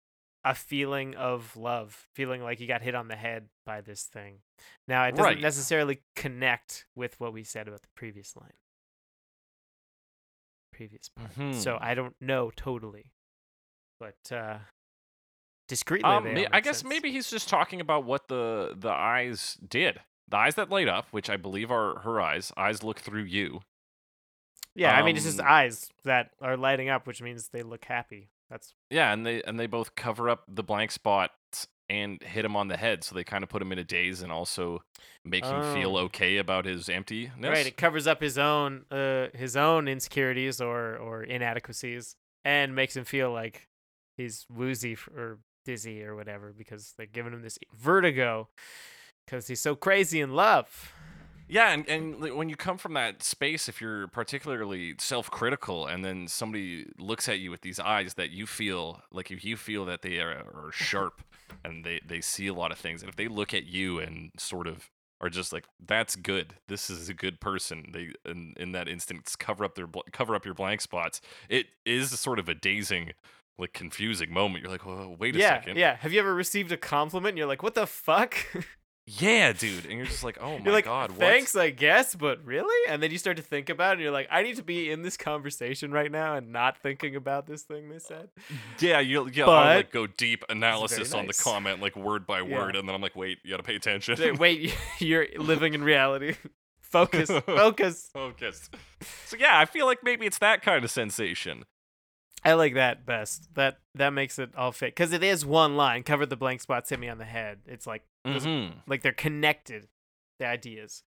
a feeling of love, feeling like you got hit on the head by this thing. Now, it doesn't Right. necessarily connect with what we said about the previous line. Previous part. So Mhm. I don't know totally. But uh discreetly Um, I guess sense. maybe he's just talking about what the the eyes did. The eyes that light up, which I believe are her eyes. Eyes look through you. Yeah, I mean it's just um, eyes that are lighting up, which means they look happy. That's Yeah, and they and they both cover up the blank spot and hit him on the head, so they kind of put him in a daze and also make him feel Oh. okay about his emptiness. Right, it covers up his own uh his own insecurities or or inadequacies and makes him feel like he's woozy or dizzy or whatever because they're giving him this vertigo because he's so crazy in love. Yeah, and, and when you come from that space, if you're particularly self-critical, and then somebody looks at you with these eyes that you feel like if you feel that they are, are sharp and they they see a lot of things, and if they look at you and sort of are just like that's good, this is a good person. They in, in that instance cover up their bl- cover up your blank spots. It is sort of a dazing, like confusing moment. You're like, well, wait a yeah, second. yeah. Have you ever received a compliment and you're like, "What the fuck?" Yeah, dude, and you're just like, oh my you're like, god, what? "Thanks, I guess, but really?" And then you start to think about it and you're like, "I need to be in this conversation right now and not thinking about this thing they said." Yeah, you yeah, But- I'll like go deep analysis on the nice. comment, like word by word, and then I'm like, wait, you gotta pay attention. Wait, Wait, you're living in reality. Focus, focus. Focus. So yeah, I feel like maybe it's that kind of sensation. I like that best. That that makes it all fit because it is one line. Cover the blank spots, hit me on the head. It's like Mm-hmm. like they're connected, the ideas.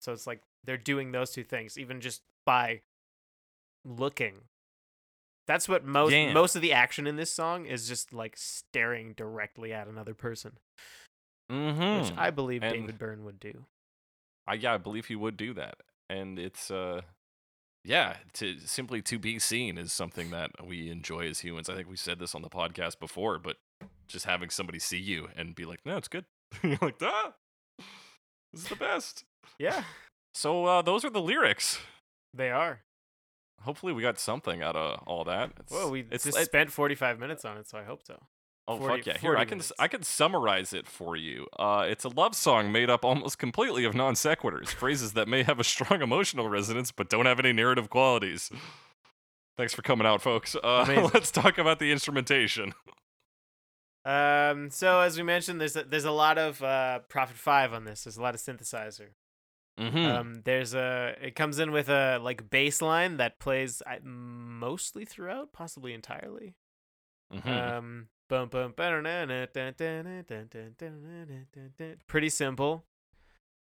So it's like they're doing those two things, even just by looking. That's what most Yeah. most of the action in this song is just like staring directly at another person, Mm-hmm. which I believe And- David Byrne would do. I yeah, I believe he would do that, and it's uh, yeah, to simply to be seen is something that we enjoy as humans. I think we said this on the podcast before, but just having somebody see you and be like, no, it's good. You're like, ah, this is the best. Yeah, So uh, those are the lyrics. they are. Hopefully, we got something out of all that. It's, Well, we it's just it- spent forty five minutes on it, so I hope so. Oh 40 fuck yeah! Here I can minutes. I can summarize it for you. Uh, it's a love song made up almost completely of non sequiturs, phrases that may have a strong emotional resonance but don't have any narrative qualities. Thanks for coming out, folks. Uh, let's talk about the instrumentation. Um, so as we mentioned, there's a, there's a lot of uh, Prophet Five on this. There's a lot of synthesizer. Mm-hmm. Um, there's a it comes in with a like bass line that plays I, mostly throughout, possibly entirely. Mm-hmm. Um, pretty simple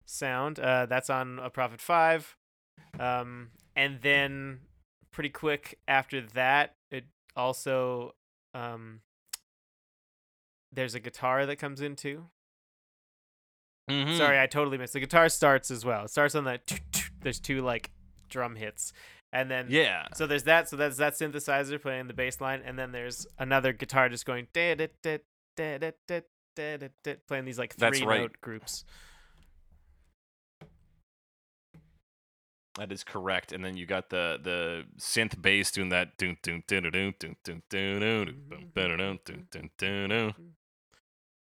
sound. Uh, that's on a Prophet Five, um, and then pretty quick after that, it also um, there's a guitar that comes in too. Mm-hmm. Sorry, I totally missed. The guitar starts as well. It starts on that. There's two like drum hits, and then Yeah. so there's that. So that's that synthesizer playing the bass line, and then there's another guitar just going playing these like three right. note groups. That is correct. And then you got the the synth bass doing that doon doon doon doon doon doon doon doon doon doon.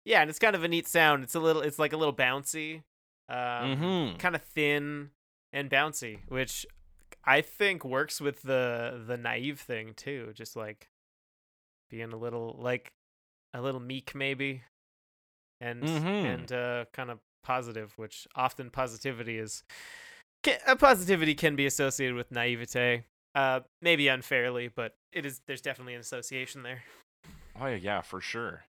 Yeah, and it's kind of a neat sound. It's a little. It's like a little bouncy, um, Mhm. kind of thin and bouncy, which I think works with the the naive thing too. Just like being a little like a little meek maybe, and Mhm. and uh, kind of positive, which often positivity is. Can, uh, positivity can be associated with naivete, uh, maybe unfairly, but it is. There's definitely an association there. Oh yeah, yeah, for sure.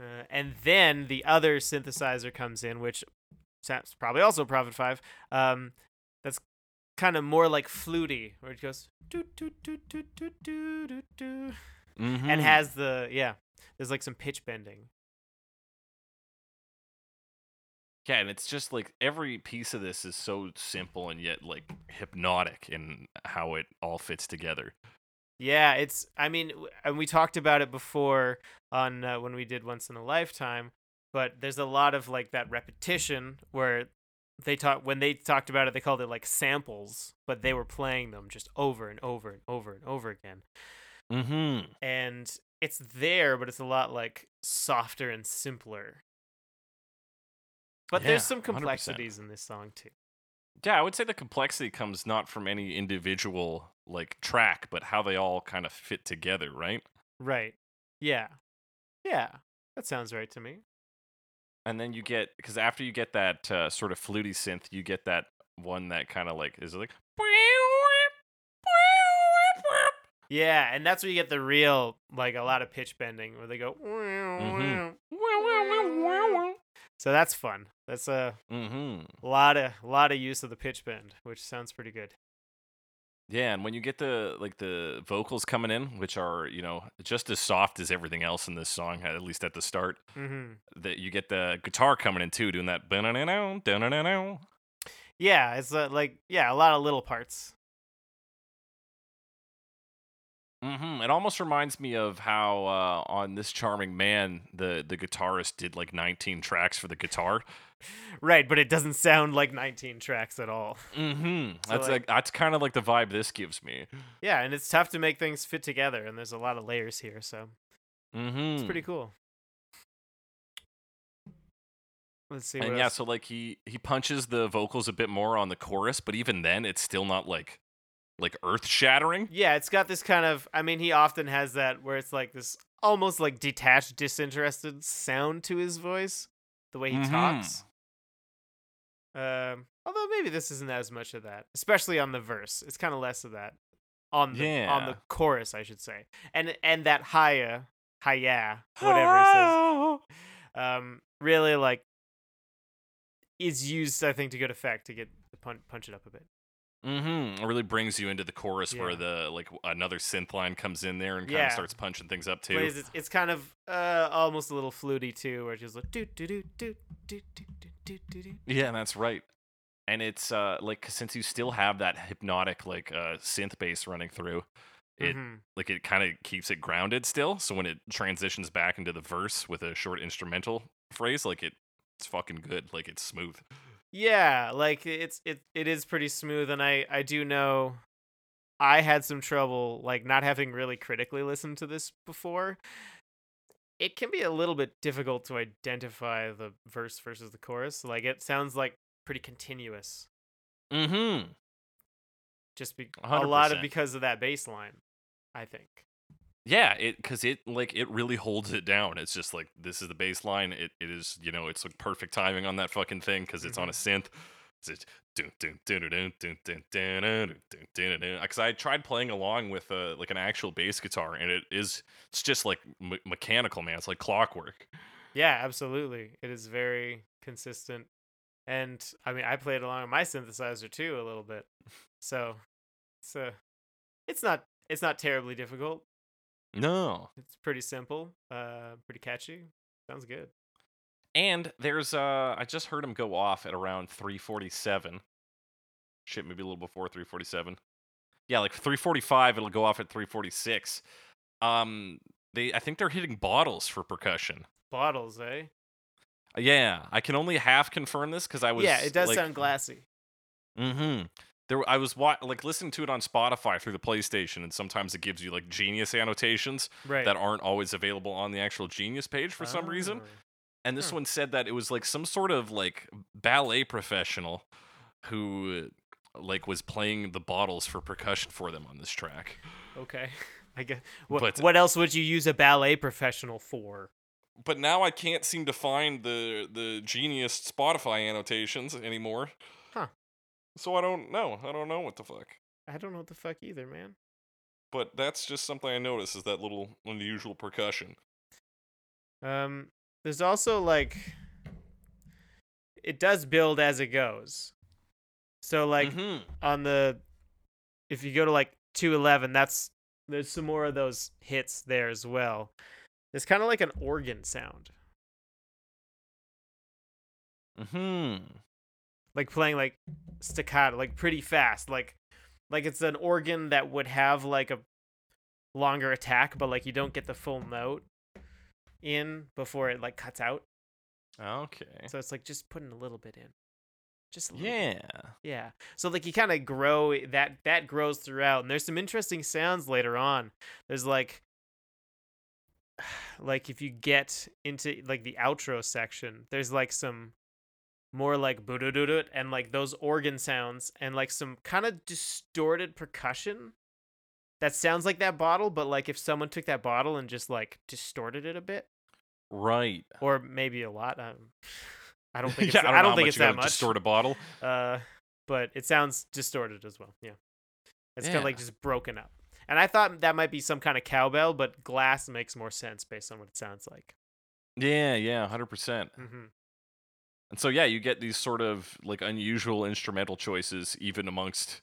Uh, and then the other synthesizer comes in, which sounds probably also Prophet Five. Um, that's kind of more like fluty, where it goes do do do do do do do, mm-hmm. and has the yeah. There's like some pitch bending. Yeah, and it's just like every piece of this is so simple and yet like hypnotic in how it all fits together. Yeah, it's. I mean, and we talked about it before on uh, when we did Once in a Lifetime, but there's a lot of like that repetition where they talk when they talked about it, they called it like samples, but they were playing them just over and over and over and over again, Mm-hmm. and it's there, but it's a lot like softer and simpler. But there's Yeah, some 100%. complexities in this song too. Yeah, I would say the complexity comes not from any individual like track, but how they all kind of fit together, right? Right. Yeah. Yeah. That sounds right to me. And then you get because after you get that uh, sort of fluty synth, you get that one that kind of like is like Yeah, and that's where you get the real, like a lot of pitch bending where they go. Mhm. So that's fun. That's a mm-hmm. lot of lot of use of the pitch bend, which sounds pretty good. Yeah, and when you get the like the vocals coming in, which are you know just as soft as everything else in this song, at least at the start, hmm that you get the guitar coming in too, doing that. Yeah, it's uh, like yeah, a lot of little parts. Mhm. It almost reminds me of how uh, on this charming man, the the guitarist did like 19 tracks for the guitar. Right, but it doesn't sound like 19 tracks at all. Mm-hmm. So, That's like- like that's kind of like the vibe this gives me. Yeah, and it's tough to make things fit together, and there's a lot of layers here, so Mm-hmm. it's pretty cool. Let's see. And yeah, else. so like he he punches the vocals a bit more on the chorus, but even then, it's still not like like earth shattering. Yeah, it's got this kind of. I mean, he often has that where it's like this almost like detached, disinterested sound to his voice, the way he Mhm. talks. Um, although maybe this isn't as much of that, especially on the verse. It's kind of less of that on the on the chorus, I should say, and and that higher, higher, whatever it says. Um, really like is used, I think, to good effect to get punch punch it up a bit. Mm-hmm. It really brings you into the chorus where the like another synth line comes in there and kind Yeah. of starts punching things up But too. it's, it's kind of uh, almost a little fluty too, where it's just like do do do do do do do do. Yeah, that's right. And it's uh like since you still have that hypnotic like uh synth bass running through, it Mhm. like it kind of keeps it grounded still. So when it transitions back into the verse with a short instrumental phrase, like it it's fucking good. Like it's smooth. Yeah, like it's it it is pretty smooth, and I I do know I had some trouble like not having really critically listened to this before. It can be a little bit difficult to identify the verse versus the chorus. Like it sounds like pretty continuous, Mm-hmm. just be a lot of because of that bass line. I think. Yeah, it because it like it really holds it down. It's just like this is the baseline. It it is you know it's like perfect timing on that fucking thing because it's mm-hmm. on a synth. Because I tried playing along with uh, like an actual bass guitar and it is it's just like me- mechanical man. It's like clockwork. Yeah, absolutely. It is very consistent, and I mean I played along with my synthesizer too a little bit, so so it's not it's not terribly difficult no, It's pretty simple, uh pretty catchy. Sounds good. and there's uh I just heard him go off at around 347. Shit, maybe a little before 347. Yeah, like 345. It'll go off at 346. Um, they I think they're hitting bottles for percussion. Bottles, eh? Yeah, I can only half confirm this because I was. yeah, it does like, sound glassy. Mm-hmm. There, I was wa- like listening to it on Spotify through the PlayStation, and sometimes it gives you like Genius annotations Right. that aren't always available on the actual Genius page for some reason. Ah. And this Huh. one said that it was like some sort of like ballet professional who like was playing the bottles for percussion for them on this track. Okay. I guess what But- what else would you use a ballet professional for? But now I can't seem to find the the Genius Spotify annotations anymore. So I don't know. I don't know what the fuck. I don't know what the fuck either, man. But that's just something I noticed is that little unusual percussion. Um there's also like it does build as it goes. So like Mhm. on the if you go to like 211 that's there's some more of those hits there as well. It's kind of like an organ sound. Mhm. Like playing like staccato, like pretty fast, like like it's an organ that would have like a longer attack but like you don't get the full note in before it like cuts out. Okay. So it's like just putting a little bit in. Just a little bit. Yeah. Yeah. So like you kind of grow that that grows throughout and there's some interesting sounds later on. There's like like if you get into like the outro section, there's like some more like boodoo and like those organ sounds and like some kind of distorted percussion that sounds like that bottle, but like if someone took that bottle and just like distorted it a bit Right. or maybe a lot. Um, I don't think it's, yeah, I don't, know how think it's that much. Distort a bottle. Uh, but it sounds distorted as well. Yeah, it's kind of like just broken up. And I thought that might be some kind of cowbell, but glass makes more sense based on what it sounds like. Yeah, yeah, hundred percent. hmm And so yeah, you get these sort of like unusual instrumental choices, even amongst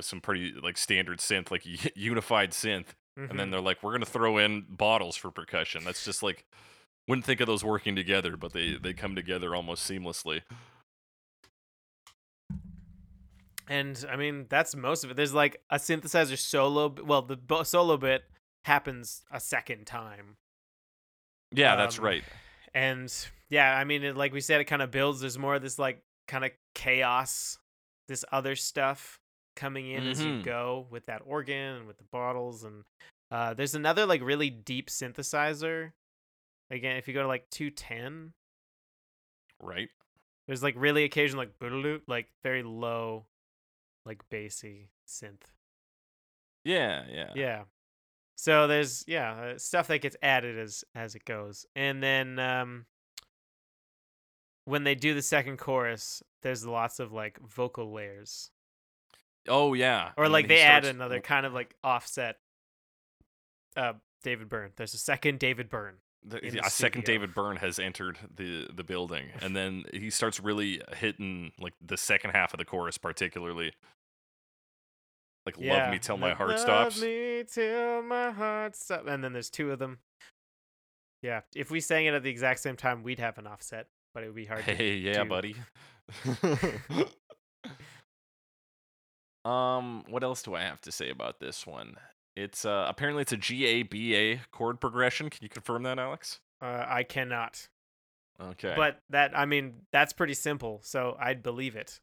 some pretty like standard synth, like unified synth. And Mm-hmm. then they're like, we're gonna throw in bottles for percussion. That's just like wouldn't think of those working together, but they they come together almost seamlessly. and I mean that's most of it. There's like a synthesizer solo. Well, the bo- solo bit happens a second time. Yeah, that's Um, right. and yeah i mean it, like we said it kind of builds there's more of this like kind of chaos this other stuff coming in as you Mhm. go with that organ and with the bottles and uh there's another like really deep synthesizer again if you go to like 210 Right. there's like really occasional like boodaloo, like very low like bassy synth Yeah, yeah. yeah so there's yeah uh, stuff that gets added as as it goes and then um when they do the second chorus there's lots of like vocal layers Oh yeah. or and like they add another kind of like offset uh david byrne there's a second david byrne the, the a second. David Byrne has entered the the building, and then he starts really hitting like the second half of the chorus, particularly. Like love me till my Love heart stops. me till my heart stops and then there's two of them yeah if we sang it at the exact same time we'd have an offset but it would be hard to Hey, yeah, do. buddy. um, what else do I have to say about this one? It's uh apparently it's a G A B A chord progression. Can you confirm that, Alex? uh, i cannot Okay, But that I mean that's pretty simple, so I'd believe it.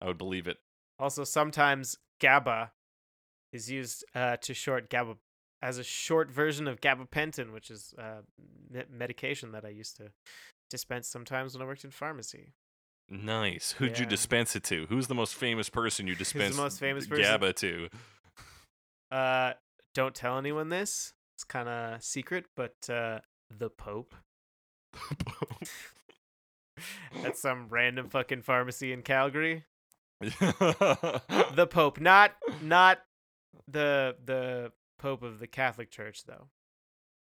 I would believe it. Also, sometimes GABA is used uh, to short GABA as a short version of gabapentin, which is uh, me- medication that I used to dispense sometimes when I worked in pharmacy. Nice. Who'd you dispense it to? Who's the most famous person you dispensed most famous person? GABA to? Uh, don't tell anyone this. It's kind of secret, but uh, the Pope. At some random fucking pharmacy in Calgary. The Pope, not not the the Pope of the Catholic Church, though.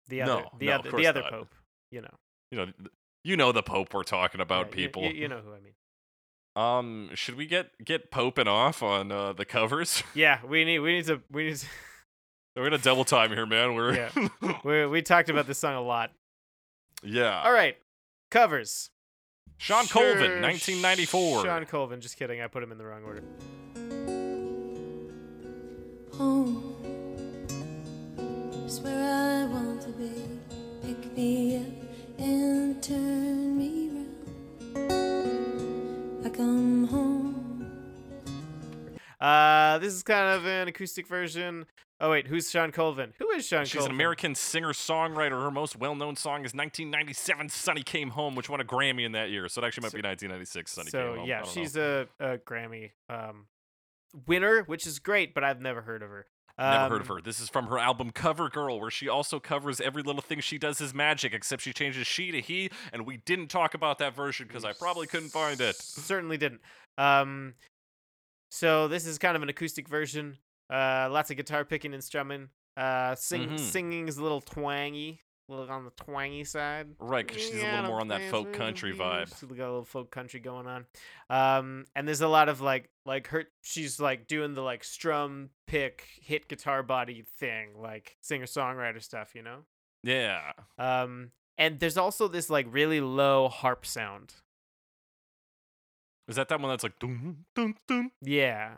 The other, No, the no, other, the other not. Pope. You know, you know, you know the Pope we're talking about, Yeah, y- people. y- You, know who I mean. Um, should we get get poping off on uh, the covers? Yeah, we need we need to we need to, We're gonna double time here, man. We're Yeah. we we talked about this song a lot. yeah. All right, covers. Sean Sure, Colvin, 1994. Shawn Colvin. Just kidding. I put him in the wrong order. Home is where I want to be. Pick me up and turn me round. I come home. Uh, this is kind of an acoustic version. Oh wait, who's Shawn Colvin? Who is Shawn Colvin? She's Colvin? an American singer-songwriter. Her most well-known song is 1997 "Sunny Came Home," which won a Grammy in that year. So it actually might So- be 1996 "Sunny so Came Home." I yeah, she's a, a Grammy um winner, which is great, but I've never heard of her. Never heard of Um, her. This is from her album Cover Girl, where she also covers every little thing she does is magic, except she changes she to he, and we didn't talk about that version because I probably couldn't find it. Certainly didn't. Um, so this is kind of an acoustic version. Uh, lots of guitar picking and strumming. Uh, sing Mhm. singing is a little twangy. Little on the twangy side. Right, because she's a little more on that folk country vibe. She's got a little folk country going on. Um, and there's a lot of like, like her, she's like doing the like strum pick hit guitar body thing, like singer songwriter stuff, you know. Yeah. Um, and there's also this like really low harp sound. Is that that one that's like dun dun dun? Yeah.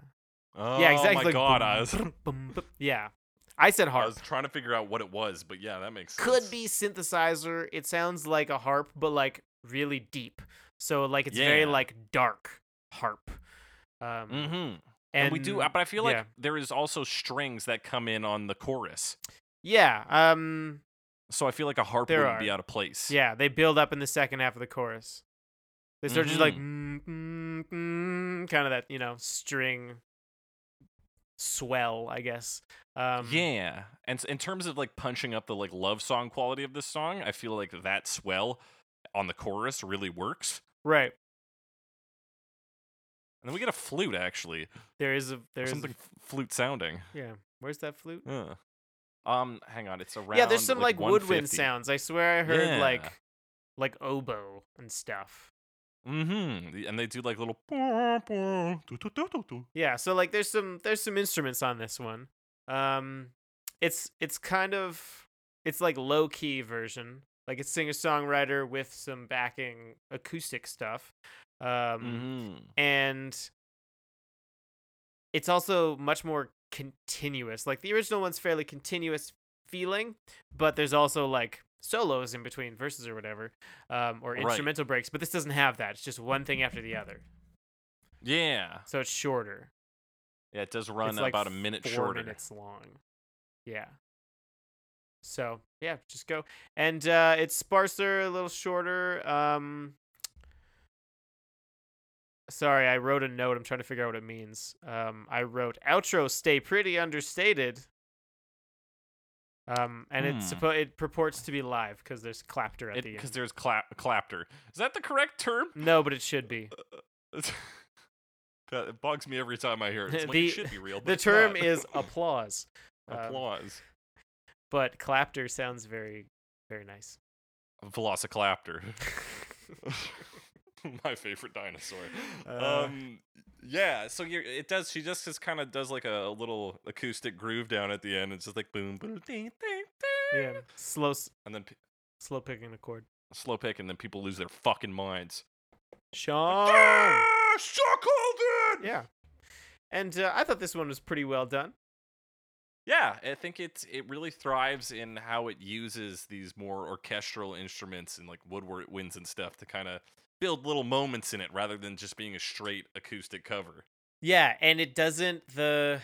Oh yeah, exactly. my like, god, boom, I was boom, boom. Yeah. I said harp. I was trying to figure out what it was, but yeah, that makes sense. Could be synthesizer. It sounds like a harp, but like really deep. So like it's very like dark harp. Um, Mm-hmm. And, and, we do, but I feel like yeah. there is also strings that come in on the chorus. Yeah. Um. So I feel like a harp wouldn't be out of place. Yeah. They build up in the second half of the chorus. They start just like Mm-hmm. mm, mm, mm, kind of that you know string swell, I guess. Um, yeah. And in terms of like punching up the like love song quality of this song, I feel like that swell on the chorus really works. Right. And then we get a flute actually. There is a there's something f- flute sounding. yeah. Where's that flute? Uh. Um, hang on, it's around. yeah, there's some like, woodwind sounds. I swear I heard Yeah. like like oboe and stuff. Mm-hmm. And they do like little. Yeah, so like there's some there's some instruments on this one. Um it's it's kind of it's like low key version. Like it's singer songwriter with some backing acoustic stuff. Um Mm-hmm. and it's also much more continuous. Like the original one's fairly continuous feeling, but there's also like solos in between verses or whatever, um, or Right. instrumental breaks. But this doesn't have that. It's just one thing after the other, Yeah. so it's shorter. Yeah, it does run it's like about a minute four shorter. minutes long. Yeah. So yeah, just go, and uh, it's sparser, a little shorter. Um, sorry, I wrote a note. I'm trying to figure out what it means. Um, I wrote outro, stay pretty understated. Um, and it's Hmm. suppo- it purports to be live because there's clapter at the end. Because there's clap clapter. Is that the correct term? No, but it should be. That- it bugs me every time I hear it. It's like The- it should be real. The term not. is applause, um, applause. but clapter sounds very, very nice. Velociclaptor. My favorite dinosaur. Uh. um, yeah. So you're, it does. She just just kind of does like a, little acoustic groove down at the end. It's just like boom, boom, ding, ding, ding. Yeah, slow, And then p- slow picking a chord. slow pick, and then people lose their fucking minds. Shawn. Yeah, Holden. Yeah. And uh, I thought this one was pretty well done. Yeah, I think it it really thrives in how it uses these more orchestral instruments and like woodwinds and stuff to kind of build little moments in it rather than just being a straight acoustic cover. Yeah, and it doesn't the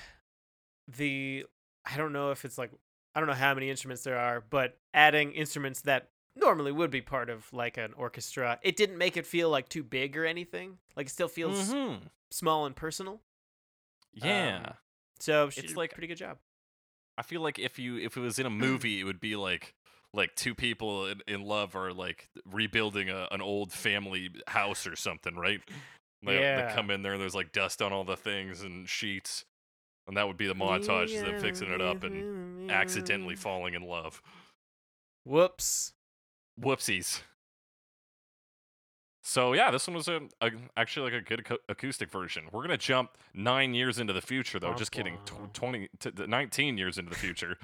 the I don't know if it's like I don't know how many instruments there are, but adding instruments that normally would be part of like an orchestra, it didn't make it feel like too big or anything. Like it still feels Mhm. small and personal. Yeah. Um, So It's like- pretty good job. I feel like if you if it was in a movie, it would be like like two people in, in love are like rebuilding a, an old family house or something, right? They, Yeah. they come in there and there's like dust on all the things and sheets, and that would be the montage of them fixing it up and accidentally falling in love. Whoops. Whoopsies. So yeah, this one was a, a actually like a good aco- acoustic version. We're gonna jump nine years into the future, though. Womp Just kidding. Tw- Twenty to the nineteen years into the future.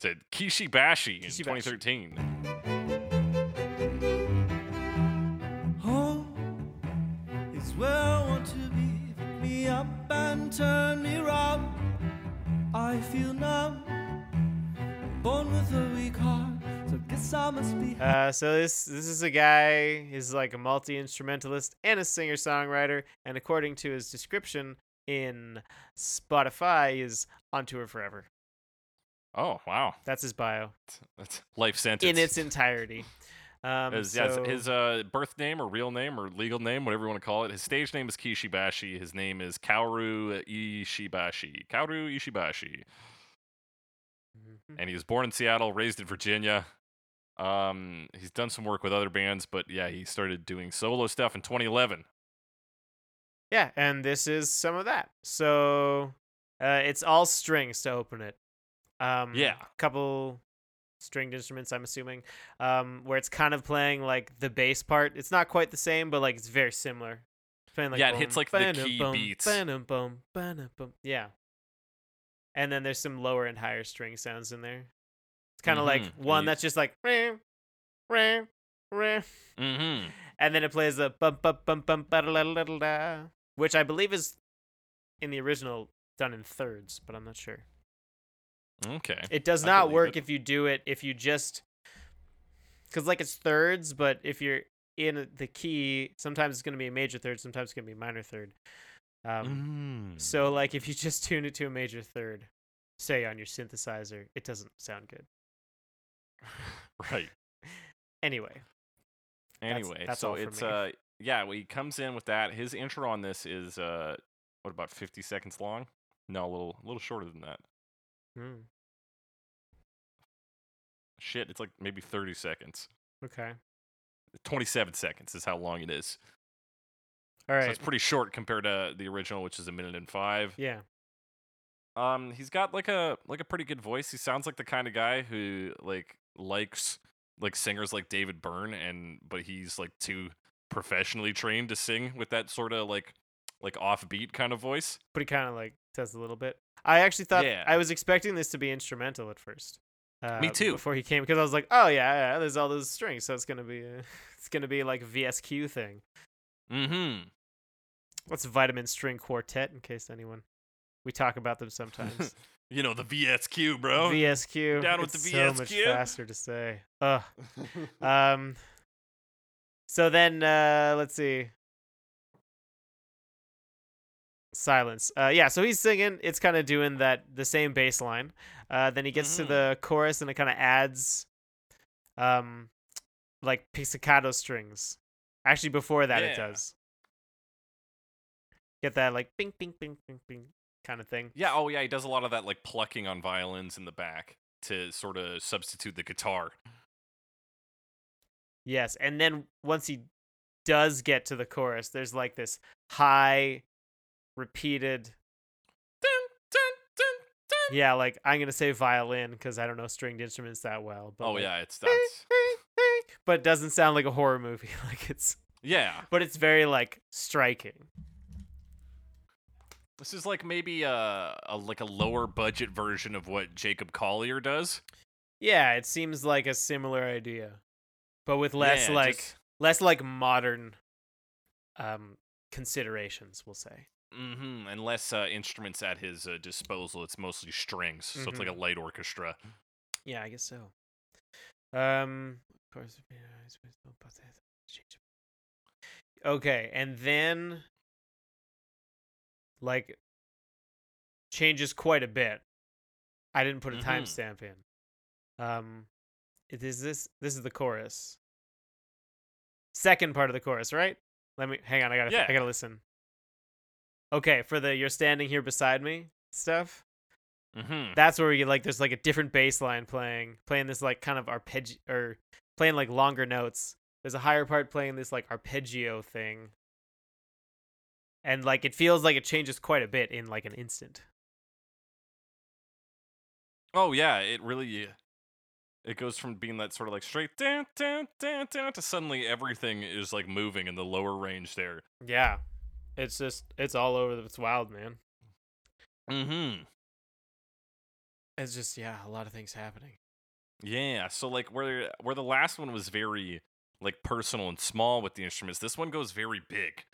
To Kishi Bashi in Kishi Bashi. 2013. Home is where I want to be. Pick me up and turn me round. I feel numb, born with a weak heart. So guess I must be. Uh, so this this is a guy. He's like a multi instrumentalist and a singer songwriter. And according to his description in Spotify, is on tour forever. Oh wow, That's his bio that's life sentence. in its entirety. Um, so- his uh, birth name or real name or legal name, whatever you want to call it. His stage name is Kishibashi. His name is Kaoru Ishibashi. Kaoru Ishibashi. Mhm. and he was born in Seattle, raised in Virginia. Um, he's done some work with other bands, but yeah, he started doing solo stuff in 2011. Yeah, and this is some of that. So uh, it's all strings to open it. Um, Yeah. couple stringed instruments. I'm assuming, um, where it's kind of playing like the bass part. It's not quite the same, but like it's very similar. It's playing, Yeah, it hits, like, the key boom, beats. ba-dum, boom, ba-dum, boom. Yeah. And then there's some lower and higher string sounds in there. It's kind of like Mhm, and one that's just like, "Rah, rah, rah," Mm-hmm. and then it plays a bum bum bum bum which I believe is in the original done in thirds, but I'm not sure. Okay. It does not work it. if you do it if you just because like it's thirds, but if you're in the key, sometimes it's gonna be a major third, sometimes it's gonna be a minor third. Um, Mm. So like if you just tune it to a major third, say on your synthesizer, it doesn't sound good. right. Anyway, That's- Anyway, that's so all for it's me. uh yeah, well, he comes in with that. His intro on this is uh what about 50 seconds long? No, a little a little shorter than that. Hmm, Shit, it's like maybe 30 seconds. okay, 27 seconds is how long it is. All right. So it's pretty short compared to the original, which is a minute and five. yeah, Um, he's got like a like a pretty good voice. He sounds like the kind of guy who like likes like singers like David Byrne, and but he's like too professionally trained to sing with that sort of like like offbeat kind of voice. but he kind of like does a little bit. I actually thought Yeah. I was expecting this to be instrumental at first. Uh, too. Before he came, because I was like, oh yeah, yeah, there's all those strings, so it's gonna be a, it's gonna be like a VSQ thing. Mm-hmm. What's Vitamin String Quartet? In case anyone, we talk about them sometimes. You know the VSQ, bro. VSQ. Down with it's the VSQ. So much faster to say. Ugh. Um. So then, uh, let's see. Silence. Uh, yeah. So he's singing. It's kind of doing that the same bass line. Uh, then he gets to Mhm. the chorus and it kind of adds, um, like pizzicato strings. Actually, before that, it does. Get that like bing bing bing bing bing kind of thing. yeah. Oh yeah. He does a lot of that like plucking on violins in the back to sort of substitute the guitar. Yes, and then once he does get to the chorus, there's like this high, repeated. Dun, dun, dun. Yeah, like I'm gonna say violin because I don't know stringed instruments that well. But Oh like, yeah. It's that's but it doesn't sound like a horror movie. Like it's, yeah. but it's very like striking. This is like maybe a, a like a lower budget version of what Jacob Collier does. Yeah, it seems like a similar idea, but with less Yeah, like just- less like modern, um, considerations. We'll say. Mm-hmm. And less uh, instruments at his uh, disposal. It's mostly strings, so it's like a light orchestra. Yeah, I guess so. Um, of course. Okay, and then like changes quite a bit. I didn't put a Mhm. timestamp in. Um, it is this. This is the chorus. Second part of the chorus, right? Let me hang on. I gotta. Yeah. I gotta listen. Okay, for the "You're standing here beside me" stuff? Mm-hmm. that's where you like there's like a different bass line playing playing this like kind of arpeggio or playing like longer notes. There's a higher part playing this like arpeggio thing. And like it feels like it changes quite a bit in like an instant. Oh yeah, it really it goes from being that sort of like straight down down down down to suddenly everything is like moving in the lower range there. yeah it's just it's all over the, it's wild man Mm-hmm. it's just yeah a lot of things happening Yeah. So like where where the last one was very like personal and small with the instruments, this one goes very big.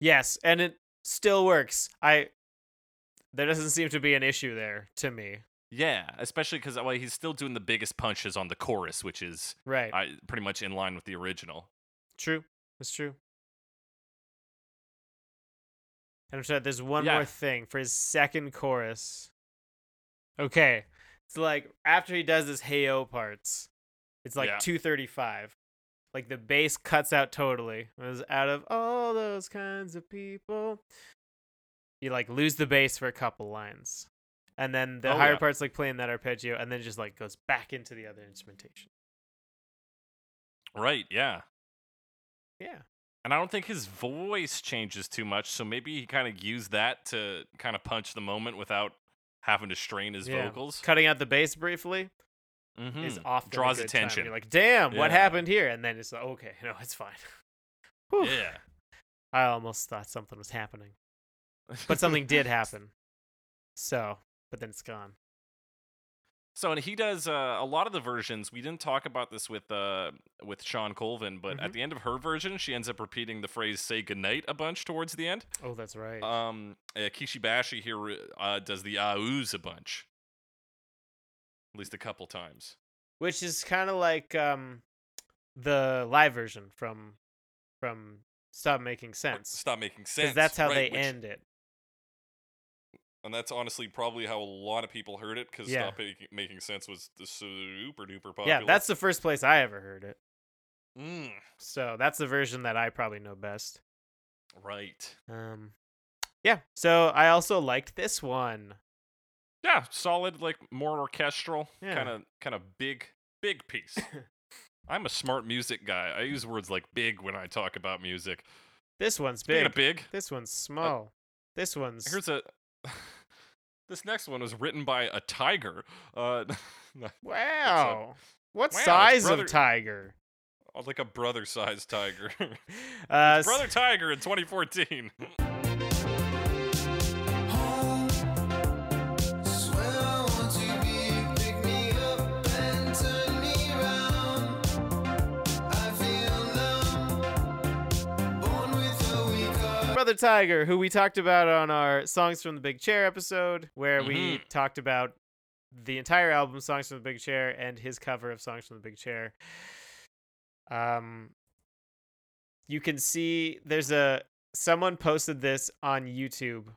yes and it still works i there doesn't seem to be an issue there to me Yeah, especially because well, he's still doing the biggest punches on the chorus, which is right I, pretty much in line with the original. True. That's true. And I'm sorry, there's one Yeah. more thing for his second chorus. Okay. It's like after he does his heyo parts, it's like Yeah. 235. Like the bass cuts out totally. It was out of all those kinds of people. You like lose the bass for a couple lines. And then the Oh, higher yeah. parts like playing that arpeggio and then just like goes back into the other instrumentation. Right. Yeah. Yeah. And I don't think his voice changes too much, so maybe he kind of used that to kind of punch the moment without having to strain his Yeah. vocals. Cutting out the bass briefly. is Mhm. often a draws attention. You're like, damn, what happened here? And then it's like, okay, no, it's fine. Yeah. I almost thought something was happening, but something did happen. So, but then it's gone. So and he does uh, a lot of the versions. We didn't talk about this with uh, with Shawn Colvin, but Mm-hmm. at the end of her version, she ends up repeating the phrase "say goodnight" a bunch towards the end. Oh, that's right. Um, uh, Kishi Bashi here uh, does the "ahs" a bunch, at least a couple times. Which is kind of like um, the live version from from Stop Making Sense. Stop making sense. Because that's how right, they which- end it. And that's honestly probably how a lot of people heard it because Yeah. Stop making, making sense was the super duper popular. Yeah, that's the first place I ever heard it. mm, So that's the version that I probably know best. right. Um, yeah. So I also liked this one. Yeah, solid, like more orchestral, kind of, kind of big, big piece. I'm a smart music guy. I use words like big when I talk about music. This one's Speaking big. big, This one's small. this one's here's a. this next one was written by a tiger. Uh, wow. What Wow, size brother- of tiger? like a brother-sized tiger. Uh, Brother Tiger in 2014. Tiger, who we talked about on our Songs from the Big Chair episode, where we Mhm. talked about the entire album Songs from the Big Chair and his cover of Songs from the Big Chair. Um you can see there's a someone posted this on YouTube,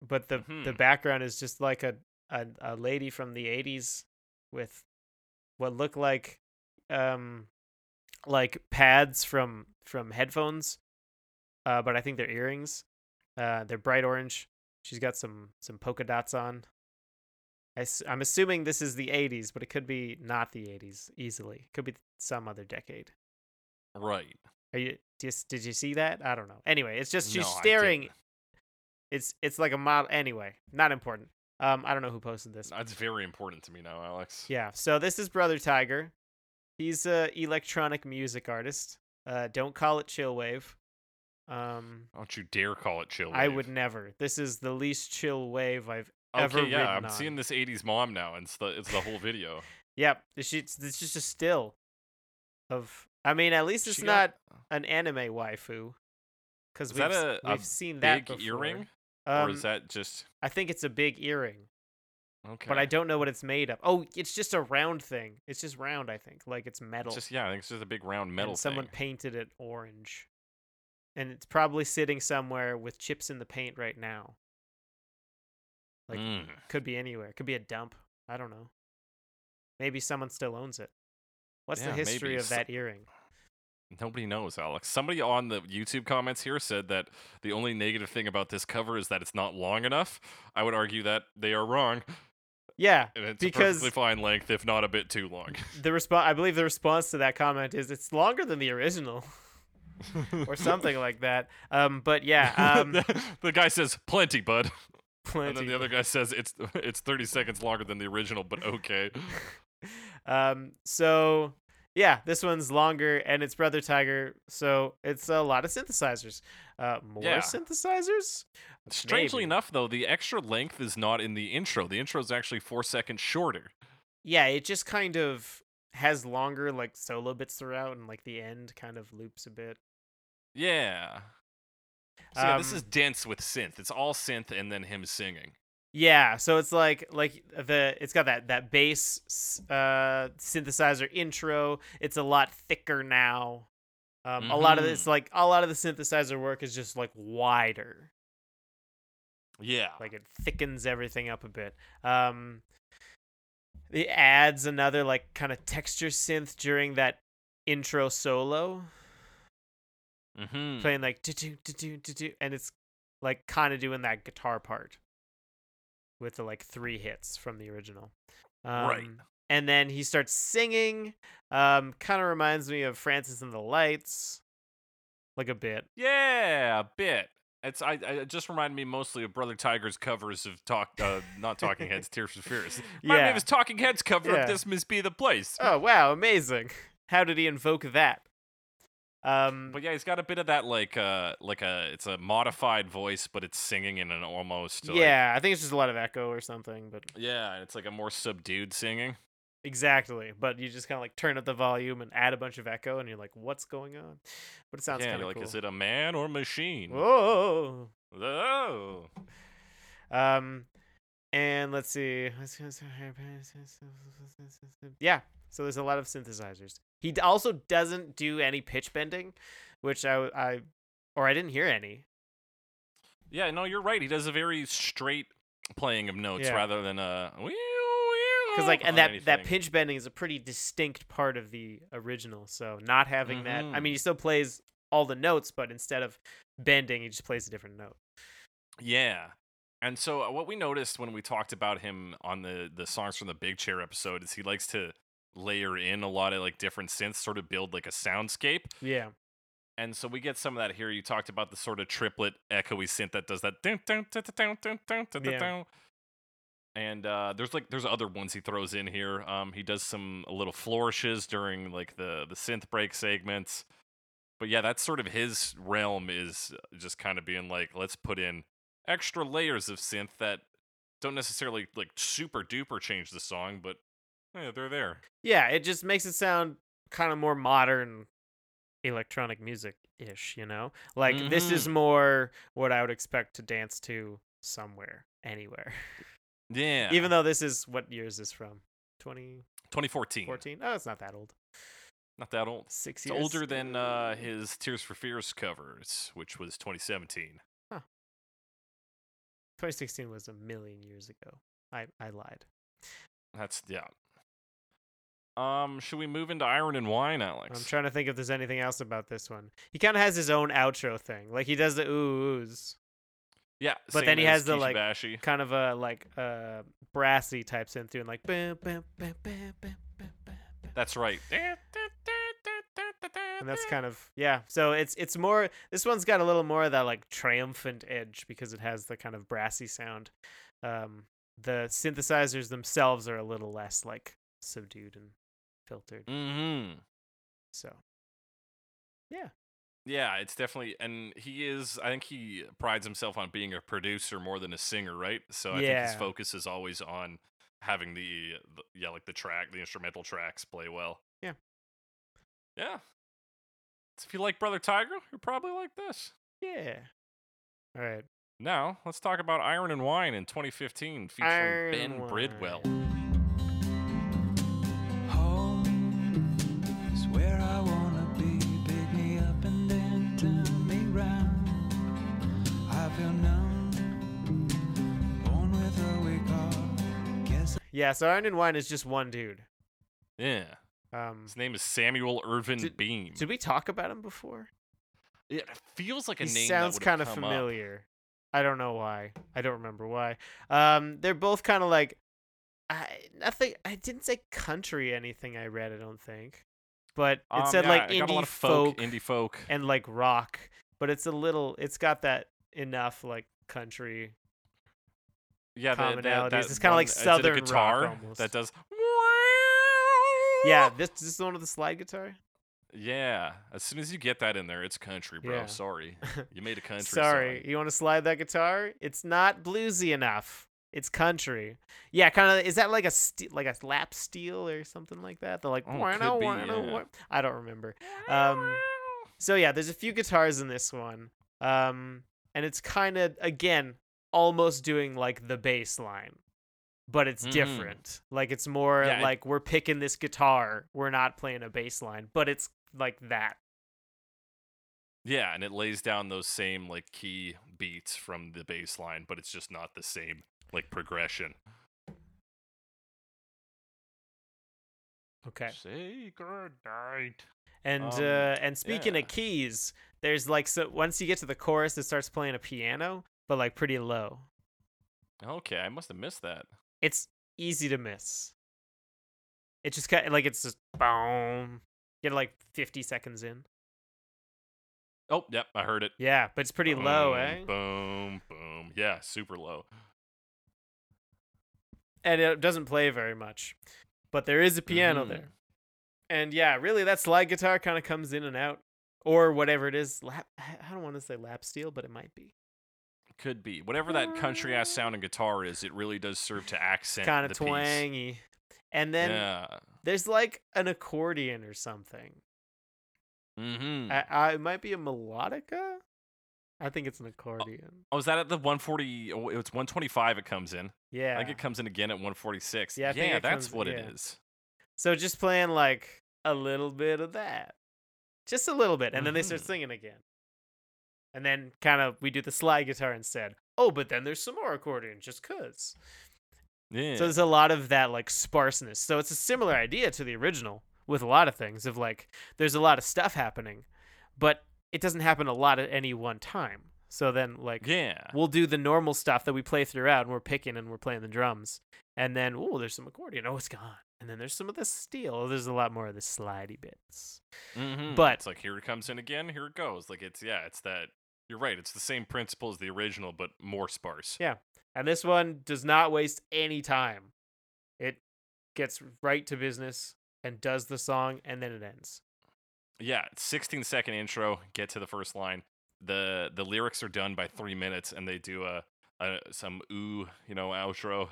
but the the Mhm. background is just like a, a a lady from the 80s with what look like um like pads from from headphones uh, but I think they're earrings. Uh, they're bright orange. She's got some some polka dots on. I, am assuming this is the 80s, but it could be not the 80s easily. It Could be some other decade. right. Are you just did you see that? I don't know. Anyway, it's just she's No, staring. It's it's like a model. Anyway, not important. Um, I don't know who posted this. That's very important to me now, Alex. Yeah. So this is Brother Tiger. He's a electronic music artist. Uh, don't call it chillwave. Um, Don't you dare call it chill. I would never. This is the least chill wave I've Okay, ever yeah, I'm on. seeing this '80s mom now, and it's the it's the whole video. Yep. It's just, it's just a still of. I mean, at least it's She got- not an anime waifu. Because we've, a- a we've seen that Big before. earring, Um, or is that just I think it's a big earring, okay? but I don't know what it's made of. Oh, it's just a round thing. It's just round, I think. Like it's metal. It's just yeah, I think it's just a big round metal and someone thing. painted it orange. And it's probably sitting somewhere with chips in the paint right now. Like Mm. could be anywhere. Could be a dump. I don't know. Maybe someone still owns it. What's Yeah, the history maybe. of that earring? Nobody knows, Alex. Somebody on the YouTube comments here said that the only negative thing about this cover is that it's not long enough. I would argue that they are wrong, Yeah, and it's Because- a perfectly fine length, if not a bit too long. the response. I believe the response to that comment is it's longer than the original, or something like that. Um, but yeah, um, the, the guy says plenty, bud, and then the other guy says it's it's 30 seconds longer than the original, but okay. um, so yeah, this one's longer, and it's Brother Tiger, so it's a lot of synthesizers. Uh, more Yeah. synthesizers. Strangely Maybe. enough, though, the extra length is not in the intro. The intro is actually four seconds shorter. Yeah, it just kind of has longer like solo bits throughout, and like the end kind of loops a bit. Yeah. So yeah, this Um, is dense with synth. It's all synth and then him singing. Yeah, so it's like like the it's got that that bass uh synthesizer intro. It's a lot thicker now. Um, a lot of this like a lot of the synthesizer work is just like wider. Yeah. Like it thickens everything up a bit. Um, it adds another like kind of texture synth during that intro solo, mm-hmm. playing like do do do do do and it's like kind of doing that guitar part with the like three hits from the original. Um, Right. And then he starts singing. Um, kind of reminds me of Francis and the Lights, like a bit. Yeah, a bit. It's I, I it just reminded me mostly of Brother Tiger's covers of talk uh, not Talking Heads, Tears for Fears. Reminded me Yeah. of his Talking Heads cover Yeah. of This Must Be the Place. Oh wow, amazing! How did he invoke that? Um, But yeah, he's got a bit of that like uh like a it's a modified voice, but it's singing in an almost like- yeah, I think it's just a lot of echo or something. But yeah, it's like a more subdued singing. exactly, but you just kind of like turn up the volume and add a bunch of echo, and you're like, "What's going on?" But it sounds yeah, kind of like, cool. is it a man or machine? Whoa. Oh. Um, and let's see. Yeah, so there's a lot of synthesizers. He also doesn't do any pitch bending, which I, I or I didn't hear any. Yeah, no, you're right. He does a very straight playing of notes Yeah. rather than a Because like, and that that anything. pitch bending is a pretty distinct part of the original. So not having that, I mean, he mm-hmm. still plays all the notes, but instead of bending, he just plays a different note. Yeah. And so uh, what we noticed when we talked about him on the the songs from the Big Chair episode is he likes to layer in a lot of like different synths, sort of build like a soundscape. Yeah. And so we get some of that here. You talked about the sort of triplet echoey synth that does that. Yeah. And uh, there's like there's other ones he throws in here. Um, he does some little flourishes during like the the synth break segments. But yeah, that's sort of his realm is uh, just kind of being like, let's put in extra layers of synth that don't necessarily like super duper change the song, but yeah, they're there. yeah. It just makes it sound kind of more modern electronic music ish. You know, like this is Mhm. more what I would expect to dance to somewhere, anywhere. Yeah. Even though this is what year is this from? 2014? 2014. Oh, it's not that old. Not that old. Six It's years. older than uh, his Tears for Fears covers, which was 2017. 2016 was a million years ago. I I lied. That's yeah. Um, should we move into Iron and Wine, Alex? I'm trying to think if there's anything else about this one. He kind of has his own outro thing. Like he does the ooh oohs, yeah, but then he as has the, like, Bashi. kind of a like uh brassy type synth doing like bam, bam, bam. That's right. and that's kind of yeah. So it's it's more this one's got a little more of that like triumphant edge because it has the kind of brassy sound. Um, the synthesizers themselves are a little less like subdued and filtered. Mm-hmm. So yeah, Yeah, it's definitely, and he is. I think he prides himself on being a producer more than a singer, right? So I think his focus is always on having the, the yeah, like the track, the instrumental tracks play well. Yeah. Yeah. If you like Brother Tiger, you're probably like this. Yeah. All right. Now, let's talk about Iron and Wine in 2015 featuring Iron Ben Wine. Bridwell. Yeah, so Iron and Wine is just one dude. Yeah. Um, His name is Samuel Ervin Did- Beam. did we talk about him before? It feels like a he name sounds kind of familiar. I don't know why. I don't remember why. Um, they're both kind of like, I nothing. I didn't say country anything. I read. I don't think, but it said like Um, got a lot indie of folk, folk indie folk. and like rock. But it's a little. It's got that enough like country. yeah, commonalities. that It's kinda like one- is it a southern rock almost. that does. Yeah, this, this is the one with the slide guitar. Yeah, as soon as you get that in there, it's country, bro. Yeah. Sorry, you made a country. Sorry, song. you want to slide that guitar? It's not bluesy enough. It's country. Yeah, kind of. Is that like a ste- like a lap steel or something like that? They're like, Oh, "Wah, could no, be, yeah. wah." I don't remember. Um, So yeah, there's a few guitars in this one, um, and it's kind of again almost doing like the bass line, but it's Mhm. different. Like it's more Yeah, it- like we're picking this guitar, we're not playing a bass line, but it's like that. Yeah, and it lays down those same like key beats from the bass line, but it's just not the same like progression. Okay. Say goodnight. And Um, uh, and speaking yeah. of keys, there's like so once you get to the chorus, it starts playing a piano, but like pretty low. Okay, I must have missed that. It's easy to miss. It just kind of, like it's just boom. Get like 50 seconds in. Oh, yep, I heard it. Yeah, but it's pretty low, eh? Boom, boom. Yeah, super low. And it doesn't play very much. But there is a piano Mhm. there. And yeah, really that slide guitar kind of comes in and out. Or whatever it is. Lap I don't want to say lap steel, but it might be. Could be. Whatever that country ass sounding guitar is, it really does serve to accent Kind of piece. twangy. And then yeah. there's like an accordion or something. Mm-hmm. I, I, it might be a melodica. I think it's an accordion. oh, is that at the 140? Oh, it's 125 it comes in. yeah. I think it comes in again at 146. Yeah, I think that's comes- what yeah. it is. So just playing like a little bit of that. Just a little bit. And then they start Mhm. singing again. And then kind of we do the slide guitar instead. Oh, but then there's some more accordion just cuz. Yeah. So there's a lot of that like sparseness. So it's a similar idea to the original with a lot of things of like there's a lot of stuff happening, but it doesn't happen a lot at any one time. So then like yeah. we'll do the normal stuff that we play throughout and we're picking and we're playing the drums. And then oh, there's some accordion. Oh, it's gone. And then there's some of the steel. Oh, there's a lot more of the slidey bits. Mhm. but- it's like here it comes in again. Here it goes. Like it's yeah. It's that. You're right. It's the same principle as the original, but more sparse. Yeah. And this one does not waste any time. It gets right to business and does the song and then it ends. Yeah, 16 second intro, get to the first line. The the lyrics are done by 3 minutes and they do a, a some ooh, you know, outro.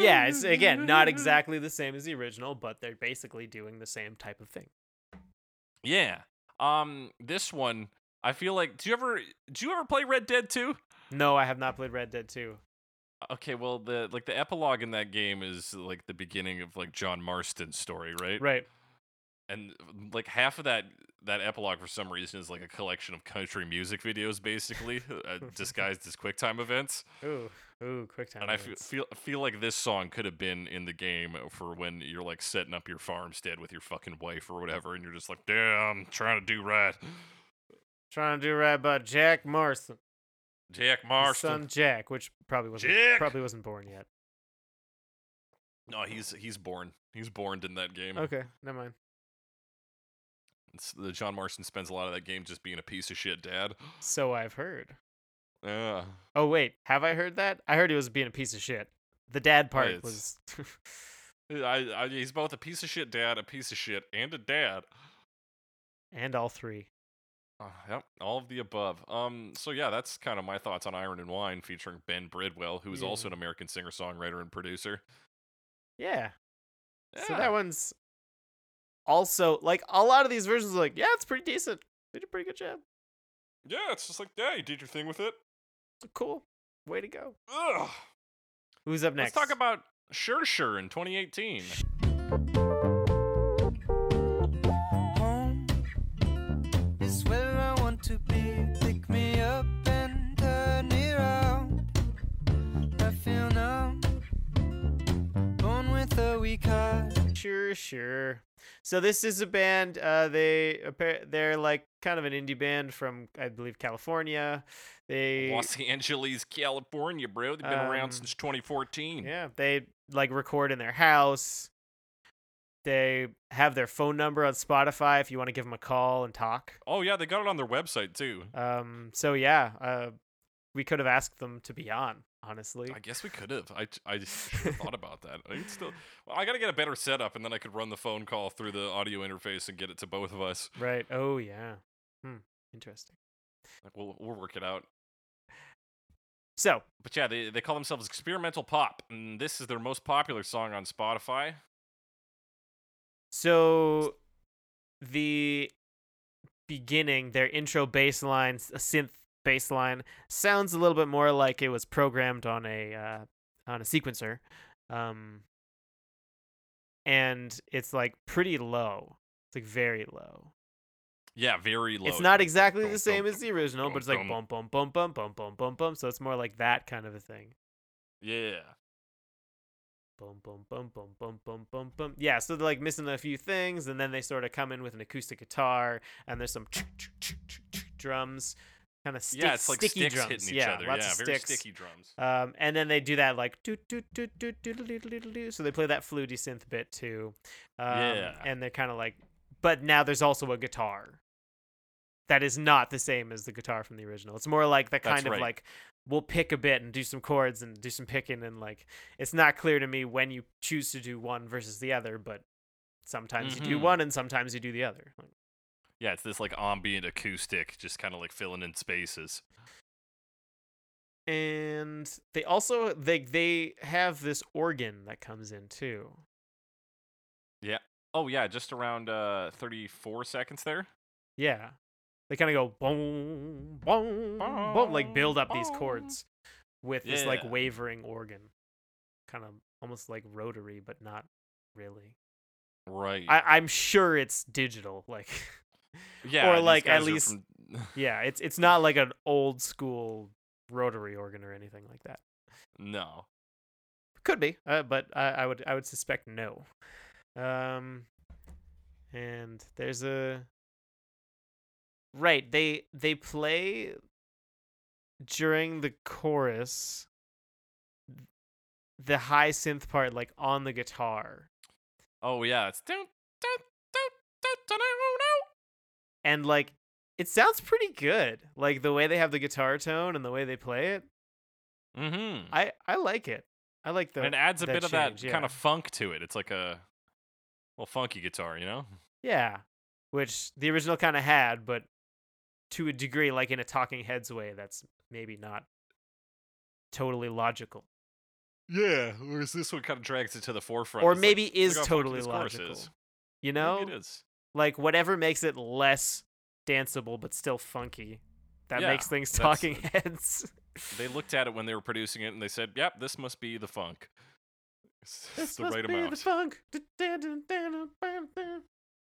Yeah, it's again not exactly the same as the original, but they're basically doing the same type of thing. Yeah. Um this one I feel like do you ever do you ever play Red Dead 2? No, I have not played Red Dead 2. Okay, well the like the epilogue in that game is like the beginning of like John Marston's story, right? Right. And like half of that that epilogue for some reason is like a collection of country music videos basically uh, disguised as quicktime events Ooh, ooh, quick time. and i feel, feel feel like this song could have been in the game for when you're like setting up your farmstead with your fucking wife or whatever and you're just like damn I'm trying to do right trying to do right by Jack Marston. jack His marston son Jack, which probably wasn't Jack! probably wasn't born yet. no he's he's born he's born in that game Okay, never mind. The john marston spends a lot of that game just being a piece of shit dad So I've heard. yeah Oh wait, have I heard that? I heard he was being a piece of shit. The dad part it's- was I, I, he's both a piece of shit dad, a piece of shit, and a dad. and all three. Uh, yep, all of the above. Um, so yeah, that's kind of my thoughts on Iron and Wine, featuring Ben Bridwell, who is also an American singer-songwriter and producer. Yeah. So that one's also like a lot of these versions are like, yeah, it's pretty decent. They did a pretty good job. yeah, it's just like, yeah, you did your thing with it. Cool. Way to go. Ugh. Who's up next? Let's talk about Sure Sure in 2018. Home is where I want to be. Pick me up and turn me around. I feel numb, born with a weak heart. Sure, sure. So this is a band. Uh, they they're like kind of an indie band from I believe California. They Los Angeles, California, bro. They've been Um, around since 2014. yeah they like record in their house. They have their phone number on Spotify if you want to give them a call and talk. Oh yeah, they got it on their website too. Um, so yeah, uh, we could have asked them to be on. Honestly, I guess we could have. I, I just thought about that. I could still. Well, I got to get a better setup, and then I could run the phone call through the audio interface and get it to both of us. right? Oh yeah. Hmm. Interesting. Like, we'll we'll work it out. So But yeah, they they call themselves experimental pop, and this is their most popular song on Spotify. So the beginning, their intro bass line, a synth bass line, sounds a little bit more like it was programmed on a uh, on a sequencer, um, and it's like pretty low. It's like very low. Yeah, very low. It's not exactly the same as the original, but it's like bum bum bum bum bum bum bum bum. So it's more like that kind of a thing. Yeah. Boom, boom, boom, boom, boom, boom, boom, boom. Yeah, so they're like missing a few things, and then they sort of come in with an acoustic guitar, and there's some drums. Kind of stick, yeah, it's like sticky drums. hitting each yeah, other. lots yeah, of very sticks. sticky drums. Um, and then they do that like do do do do do do do do do. So they play that fluty synth bit too. Um, Yeah. And they're kind of like, but now there's also a guitar. That is not the same as the guitar from the original. It's more like the That's kind of right. like we'll pick a bit and do some chords and do some picking and like it's not clear to me when you choose to do one versus the other, but sometimes you do Mhm. one and sometimes you do the other. Like, Yeah, it's this like ambient acoustic, just kind of like filling in spaces. and they also they they have this organ that comes in too. Yeah. Oh yeah, just around uh 34 seconds there. Yeah. They kind of go boom, boom, boom, like build up these chords with this like wavering organ. Kind of almost like rotary, but not really. Right. I, I'm sure it's digital. Like, yeah. or, like, at least- from- yeah, it's it's not like an old school rotary organ or anything like that. no. Could be, uh, but I, I would I would suspect no. Um, and there's a right they they play during the chorus the high synth part like on the guitar Oh yeah, it's and like it sounds pretty good like the way they have the guitar tone and the way they play it. Mhm. i i like it i like the And it adds a bit of that yeah. kind of funk to it. It's like a well funky guitar, you know? Yeah, which the original kind of had, but to a degree, like in a Talking Heads way, that's maybe not totally logical, Yeah. Whereas this one kind of drags it to the forefront. or It's maybe look is totally logical. is. You Maybe know, it is. Like whatever makes it less danceable but still funky. That Yeah, makes things Talking Heads. They looked at it when they were producing it and they said, "Yep, this must be the funk. It's, This the must right be amount." the funk.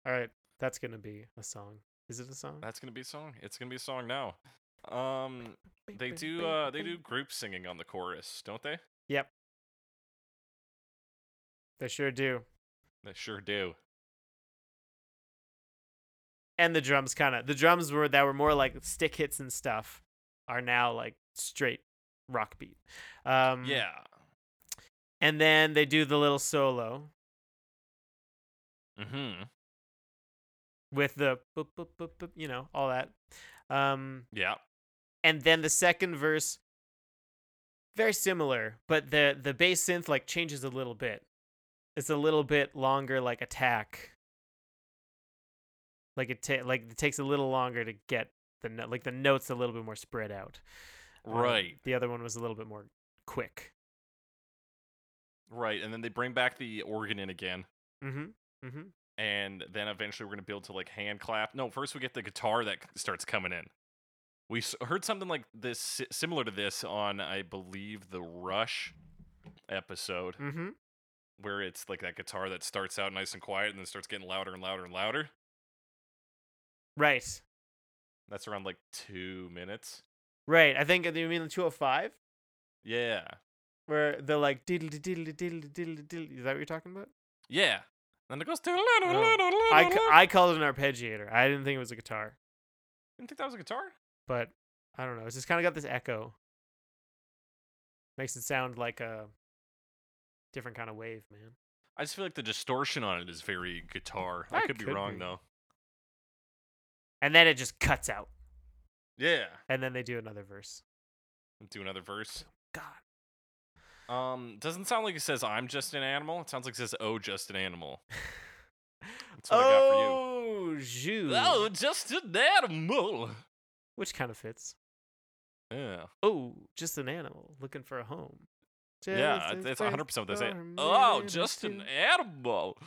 All right, that's gonna be a song. Is it a song? That's gonna be a song. It's gonna be a song now. Um, they do uh they do group singing on the chorus, don't they? Yep. They sure do. They sure do. And the drums kind of the drums were that were more like stick hits and stuff are now like straight rock beat um Yeah. and then they do the little solo Mm-hmm. with the boop, boop, boop, boop, you know all that um Yeah. and then the second verse very similar but the the bass synth like changes a little bit it's a little bit longer like attack like it ta- like it takes a little longer to get the no- like the notes a little bit more spread out Um, Right. the other one was a little bit more quick Right. And then they bring back the organ in again. mm-hmm mm-hmm and then eventually we're gonna build to like hand clap. No, first we get the guitar that starts coming in. We s- heard something like this, similar to this, on I believe the Rush episode, mm-hmm where it's like that guitar that starts out nice and quiet and then starts getting louder and louder and louder. Right That's around like two minutes. right i think uh, you mean the 205 Yeah, where they're like diddle diddle diddle diddle diddle is that what you're talking about yeah. Then it goes. to. I, I ca- I called it an arpeggiator i didn't think it was a guitar didn't think that was a guitar. but I don't know. It's just kind of got this echo. Makes it sound like a different kind of wave, man. I just feel like the distortion on it is very guitar. I That could be wrong be. though. And then it just cuts out, Yeah. and then they do another verse. Do another verse. God. Um, doesn't sound like it says I'm just an animal. It sounds like it says oh just an animal. That's what I got for you. oh, Ju. Oh, just an animal. Which kind of fits. Yeah. Oh, just an animal looking for a home. Yeah, Just it's- it's 100 percent what they say. Oh, just an animal.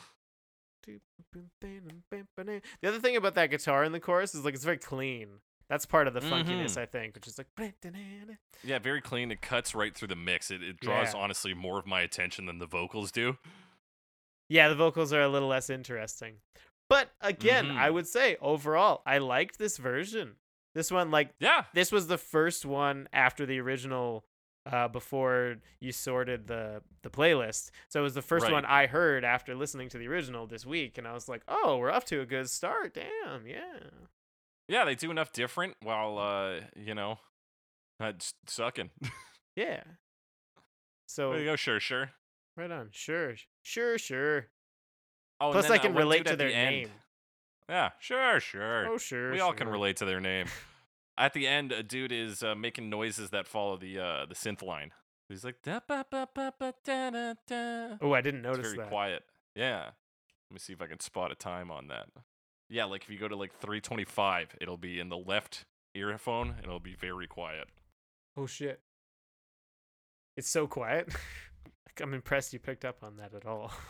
The other thing about that guitar in the chorus is like it's very clean. That's part of the funkiness, Mhm. I think, which is like Yeah, very clean. It cuts right through the mix. It, it draws Yeah. honestly more of my attention than the vocals do. Yeah, the vocals are a little less interesting. But again, I Mhm. would say overall, I liked this version. This one, like, Yeah. this was the first one after the original, uh, before you sorted the the playlist. So it was the first Right. one I heard after listening to the original this week, and I was like, oh, we're off to a good start. Damn, yeah. Yeah, they do enough different while uh, you know, uh, sucking. Yeah. So there you go, sure, sure. right on. Sure. Sure, sure. Oh, Plus I can relate to at the their end- name. Yeah, sure, sure. Oh, sure. we all can relate to their name. At the end, a dude is uh, making noises that follow the uh, the synth line. He's like da ba ba ba ba da da da. Oh, I didn't It's notice very that. quiet. Yeah. Let me see if I can spot a time on that. Yeah, like if you go to like 325, it'll be in the left earphone and it'll be very quiet. Oh shit. It's so quiet. I'm impressed you picked up on that at all.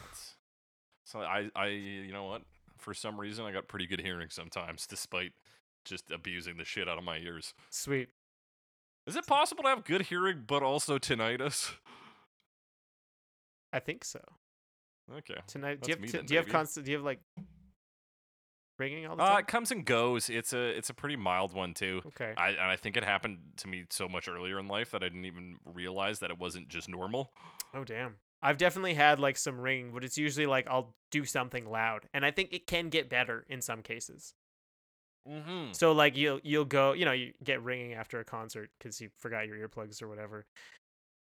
So I I you know what? For some reason I got pretty good hearing sometimes despite just abusing the shit out of my ears. Sweet. Is it possible to have good hearing but also tinnitus? I think so. Okay. Tonight, do you have t- then, do you have constant? Do you have like ringing all the Uh, time? it comes and goes. It's a it's a pretty mild one too. okay. I and I think it happened to me so much earlier in life that I didn't even realize that it wasn't just normal. Oh damn. I've definitely had like some ringing, but it's usually like I'll do something loud, and I think it can get better in some cases. Mm-hmm. So like you'll you'll go, you know, you get ringing after a concert because you forgot your earplugs or whatever,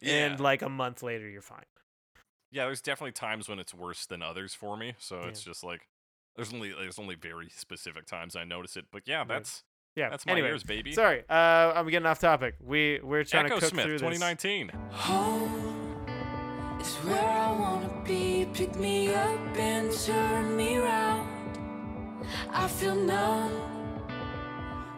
Yeah. and like a month later you're fine. yeah, there's definitely times when it's worse than others for me. So it's just like there's only there's only very specific times I notice it. But yeah, Right. that's Yeah. that's my anyway, ears, baby. Sorry, uh, I'm getting off topic. We we're trying Echo to cook Smith, through this. 2019.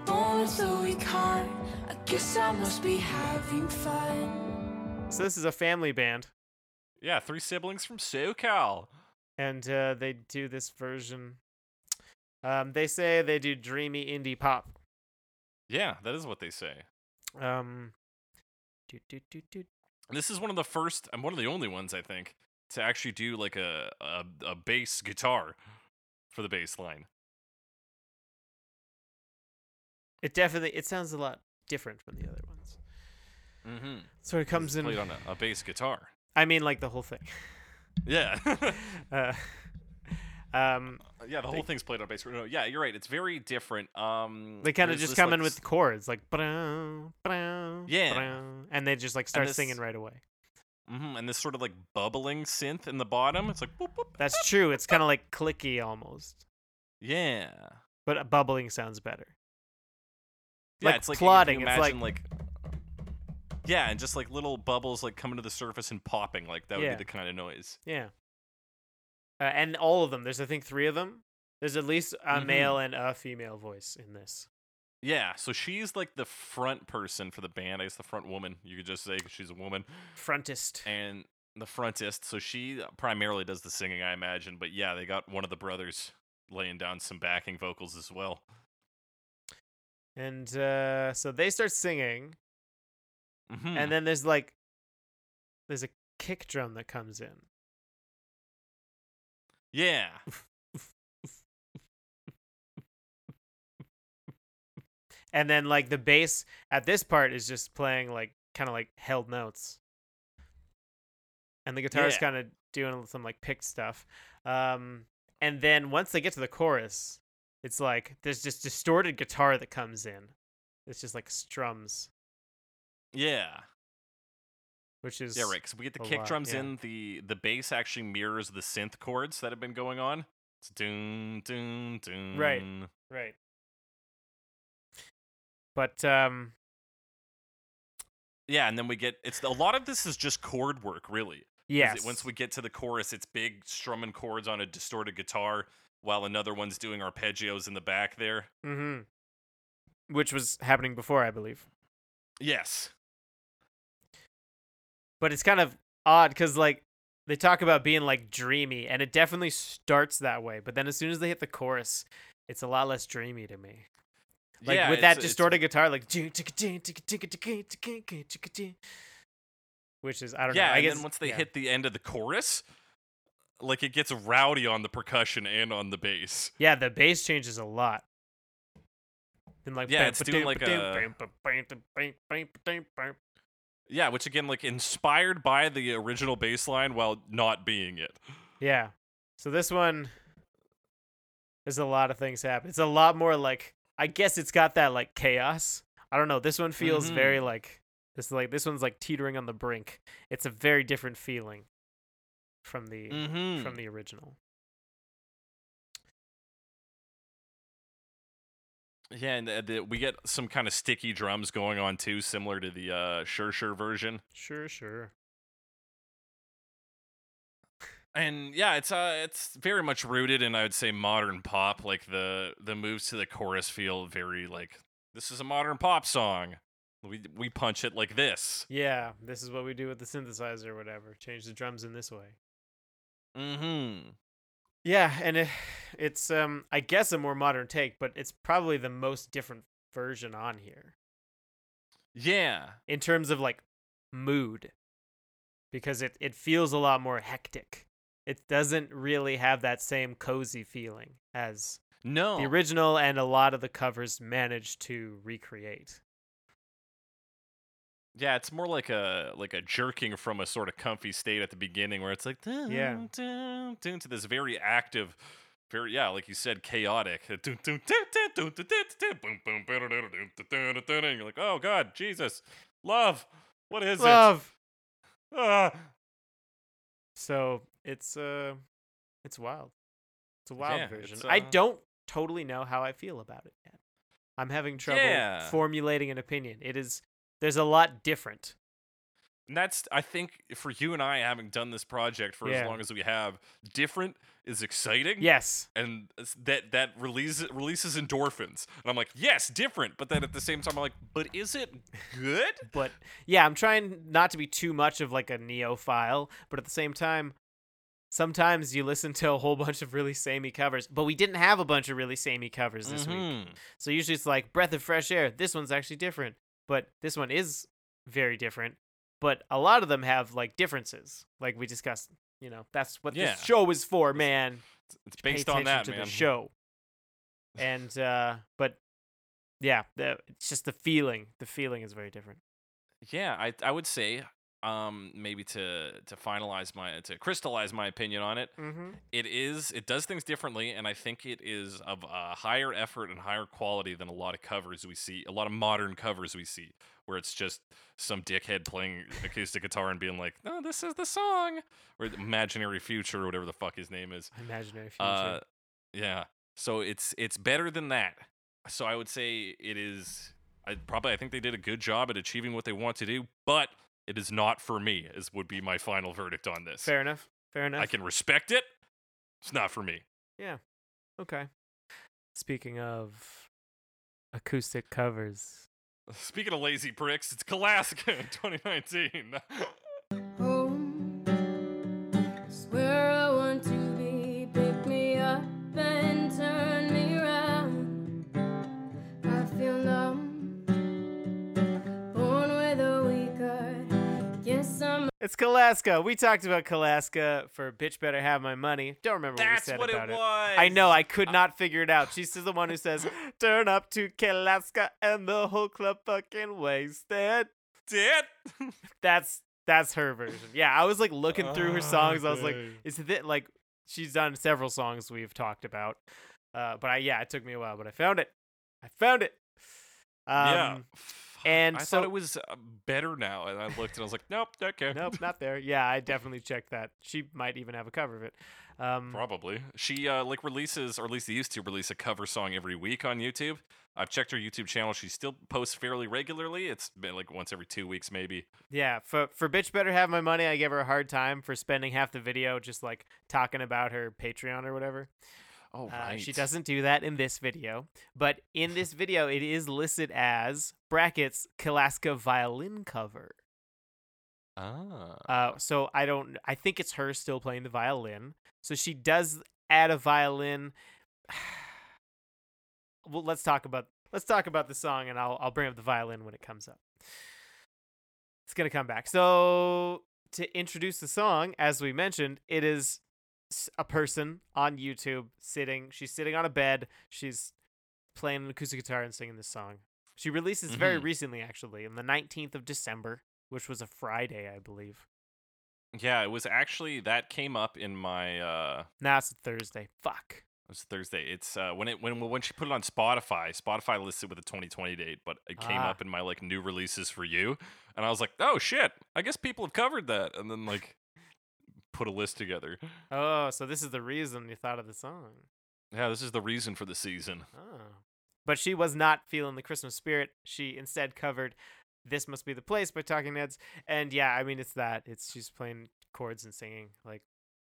Born with a weak heart. I guess I must be having fun. So this is a family band, Yeah, three siblings from SoCal. and uh, they do this version. Um, they say they do dreamy indie pop. Yeah, that is what they say. Um, do, do, do, do. This is one of the first and one of the only ones I think to actually do like a a, a bass guitar for the bass line. It definitely it sounds a lot different from the other ones. Mm-hmm. So it comes in. played on a, a bass guitar. I mean, like the whole thing. Yeah. Uh, um, yeah, the whole thing's played on bass. No, yeah, you're right. It's very different. Um, they kind of just come like, in with chords like ba-dum, ba-dum, Yeah. ba-dum, and they just like start this- singing right away. mhm, and this sort of like bubbling synth in the bottom. It's like boop boop. That's true. It's kind of like clicky almost, Yeah. but uh, bubbling sounds better. Yeah, Like it's like plotting, it's imagine like, yeah, and just like little bubbles like coming to the surface and popping. Like that would Yeah. be the kind of noise. Yeah. Uh, and all of them. There's I think three of them. There's at least a Mhm. male and a female voice in this. Yeah, so she's like the front person for the band. I guess the front woman. You could just say 'cause she's a woman. Frontist. and the frontist. So she primarily does the singing, I imagine. But yeah, they got one of the brothers laying down some backing vocals as well. And uh, so they start singing, Mhm. and then there's like, there's a kick drum that comes in. yeah, And then like the bass at this part is just playing like kind of like held notes. And the guitar's Yeah. kind of doing some like picked stuff. Um, and then once they get to the chorus, it's like there's just distorted guitar that comes in. It's just like strums, yeah, which is yeah. Right, because we get the kick lot, drums yeah. in. The the bass actually mirrors the synth chords that have been going on. It's doon doon doon. Right. Right. But um Yeah, and then we get it's a lot of this is just chord work, really. yes. it- Once we get to the chorus, it's big strumming chords on a distorted guitar, while another one's doing arpeggios in the back there. Mhm. Which was happening before, I believe. Yes. But it's kind of odd cuz like they talk about being like dreamy and it definitely starts that way, but then as soon as they hit the chorus, it's a lot less dreamy to me. Like yeah, with that distorted guitar like which is I don't yeah, know. I and guess then once they yeah. hit the end of the chorus, like it gets rowdy on the percussion and on the bass. Yeah, the bass changes a lot. Then like Yeah, it's doing like a- Yeah, which again, like inspired by the original bass line while not being it. Yeah. So this one there's a lot of things happen. It's a lot more like I guess it's got that like chaos. I don't know. This one feels very Mhm. like this like this one's like teetering on the brink. It's a very different feeling from the Mm-hmm. from the original. Yeah, and the, the, we get some kind of sticky drums going on too, similar to the uh, Sure Sure version. Sure, sure. And yeah, it's uh, it's very much rooted in I would say modern pop. Like the the moves to the chorus feel very like this is a modern pop song. We we punch it like this. Yeah, this is what we do with the synthesizer or whatever. Change the drums in this way. Mm-hmm. Yeah, and it, it's um I guess a more modern take, but it's probably the most different version on here Yeah. in terms of like mood because it it feels a lot more hectic. It doesn't really have that same cozy feeling as No. the original and a lot of the covers managed to recreate. Yeah, it's more like a like a jerking from a sort of comfy state at the beginning where it's like Yeah. dun, dun, dun, to this very active, very yeah, like you said, chaotic. Dun, dun, dun, dun, dun, dun, dun, dun, dun, dun, dun, dun, and you're like, oh God, Jesus, love, what is Love. it? Ah. So it's uh it's wild. It's a wild Yeah, version. it's, I uh, don't totally know how I feel about it yet. I'm having trouble Yeah. formulating an opinion. It is there's a lot different. And that's I think for you and I having done this project for Yeah. as long as we have, different is exciting. Yes. and that that releases releases endorphins and i'm like yes different but then at the same time i'm like but is it good But yeah, I'm trying not to be too much of like a neophile, but at the same time sometimes you listen to a whole bunch of really samey covers, but we didn't have a bunch of really samey covers this week. Mhm. So usually it's like breath of fresh air. This one's actually different, but this one is very different. But a lot of them have like differences, like we discussed. You know, that's what Yeah. this show is for, man. it's based on that to man the show. And uh, but yeah, the, it's just the feeling. The feeling is very different. yeah i i would say um maybe to to finalize my to crystallize my opinion on it Mm-hmm. it is it does things differently and i think it is of a higher effort and higher quality than a lot of covers we see a lot of modern covers we see where it's just some dickhead playing acoustic guitar and being like no this is the song or imaginary future or whatever the fuck his name is Imaginary future. uh yeah so it's it's better than that so i would say it is i probably i think they did a good job at achieving what they want to do but it is not for me is would be my final verdict on this Fair enough. Fair enough. I can respect it. It's not for me. Yeah. Okay. Speaking of acoustic covers, Speaking of lazy pricks, it's Kalaska in 2019. It's Kalaska. We talked about Kalaska for "Bitch Better Have My Money." Don't remember what we That's said what it about was. I know. I could not figure it out. She's the one who says, "Turn up to Kalaska and the whole club fucking wasted." did. That's that's her version. Yeah, I was like looking through her songs. I was like, "Is it like she's done several songs we've talked about?" Uh, but I yeah, it took me a while, but I found it. I found it. Um, yeah. And I so- thought it was uh, better now, and I looked and I was like, nope, okay. Nope, not there. Yeah, I definitely checked that. She might even have a cover of it. Um, Probably. She uh, like releases, or at least they used to release a cover song every week on YouTube. I've checked her YouTube channel. She still posts fairly regularly. It's been like once every two weeks, maybe. Yeah, for for bitch better have my money. I give her a hard time for spending half the video just like talking about her Patreon or whatever. Oh, Uh, she doesn't do that in this video, but in this video it is listed as brackets Kalaska violin cover. Ah. Uh, so I don't. I think it's her still playing the violin. So she does add a violin. well, let's talk about let's talk about the song, and I'll I'll bring up the violin when it comes up. It's gonna come back. So to introduce the song, as we mentioned, it is a person on YouTube sitting. She's sitting on a bed. She's playing an acoustic guitar and singing this song. She released this very recently, actually, on the 19th of December, which was a Friday, I believe. Yeah, it was actually that came up in my uh Now it's Thursday. Fuck. was Thursday. It's uh, when it when when she put it on Spotify. Spotify listed with a 2020 date, but it came Ah. up in my like new releases for you, and I was like, oh shit, I guess people have covered that, and then like put a list together. Oh, so this is the reason you thought of the song. Yeah, this is the reason for the season. Oh. But she was not feeling the Christmas spirit. She instead covered This Must Be the Place by Talking Heads. And yeah, I mean it's that. It's she's playing chords and singing. Like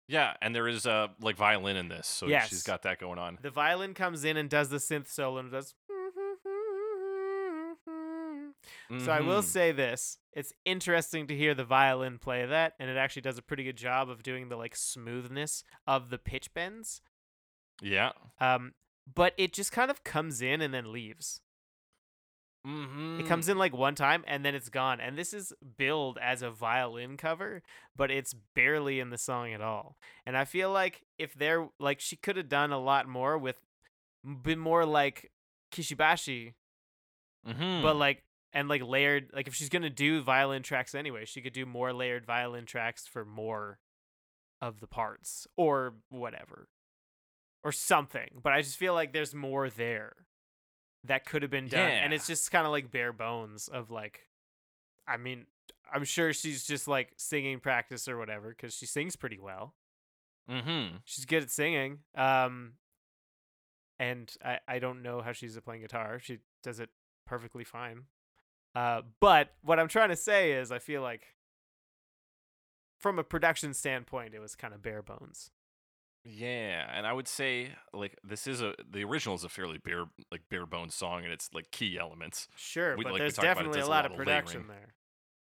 Yeah, and there is uh like violin in this, so Yes. she's got that going on. the violin comes in and does the synth solo and does So I will Mhm. say this. It's interesting to hear the violin play that, and it actually does a pretty good job of doing the like smoothness of the pitch bends. yeah. Um, but it just kind of comes in and then leaves. Mm-hmm. It comes in like one time and then it's gone. And this is billed as a violin cover, but it's barely in the song at all. And I feel like if there, like, she could have done a lot more with, been more like Kishi Bashi, Mm-hmm. but like, and like layered, like, if she's gonna do violin tracks anyway, she could do more layered violin tracks for more of the parts or whatever or something. But I just feel like there's more there that could have been done. And it's just kind of like bare bones of like, I mean, I'm sure she's just like singing practice or whatever because she sings pretty well. mm-hmm. She's good at singing. Um, and I, I don't know how she's playing guitar. She does it perfectly fine. Uh, but what I'm trying to say is, I feel like from a production standpoint, it was kind of bare bones. Yeah, and I would say like this is a the original is a fairly bare like bare bones song, and it's like key elements. Sure, We- but like there's definitely a a lot lot of of production layering. there.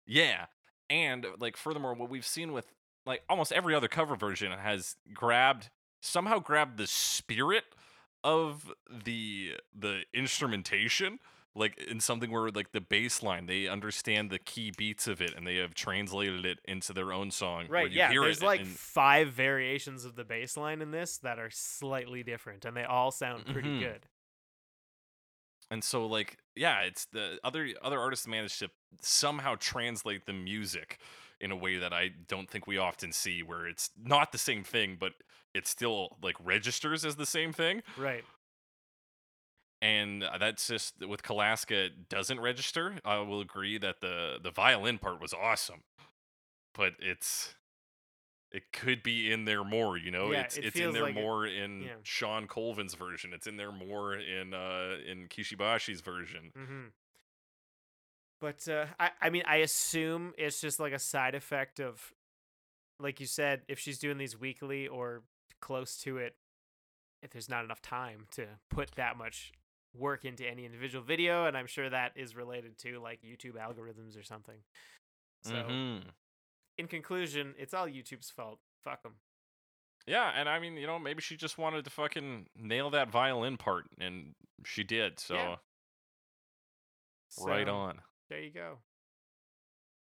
Yeah, and like furthermore, what we've seen with like almost every other cover version has grabbed somehow grabbed the spirit of the the instrumentation like in something where like the bass line they understand the key beats of it and they have translated it into their own song Right, you yeah. There's like and- five variations of the bass line in this that are slightly different, and they all sound pretty Mhm. good. and so like yeah it's the other other artists managed to somehow translate the music in a way that i don't think we often see where it's not the same thing but it still like registers as the same thing Right. And uh, that's just with Kalaska it doesn't register i will agree that the the violin part was awesome but it's it could be in there more you know Yeah, it's it it's in there like it- more in yeah. shawn colvin's version it's in there more in uh in kishi bashi's version Mm-hmm. But uh, I, I mean, I assume it's just like a side effect of, like you said, if she's doing these weekly or close to it, if there's not enough time to put that much work into any individual video, and I'm sure that is related to like YouTube algorithms or something. So, Mhm. in conclusion, it's all YouTube's fault. Fuck them. Yeah, and I mean, you know, maybe she just wanted to fucking nail that violin part, and she did. So, Yeah. right on. There you go.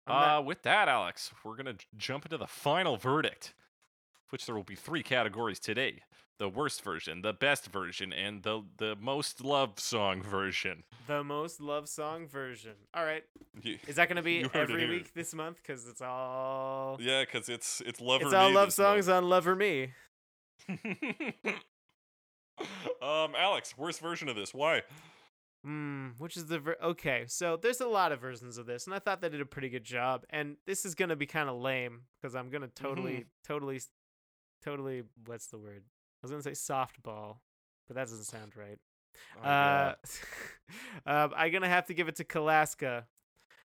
Uh, with that, Alex, we're gonna j- jump into the final verdict, which there will be three categories today: the worst version, the best version, and the the most love song version. the most love song version. All right. You- Is that going to be every here. week this month? Because it's all yeah, because it's it's love. it's all love songs on Lover Me. um, Alex, worst version of this. Why? Hmm, which is the ver- okay? So there's a lot of versions of this, and I thought they did a pretty good job. And this is gonna be kind of lame because I'm gonna totally, Mm-hmm. totally, totally. What's the word? I was gonna say softball, but that doesn't sound right. Oh, uh, um, I'm gonna have to give it to Kalaska,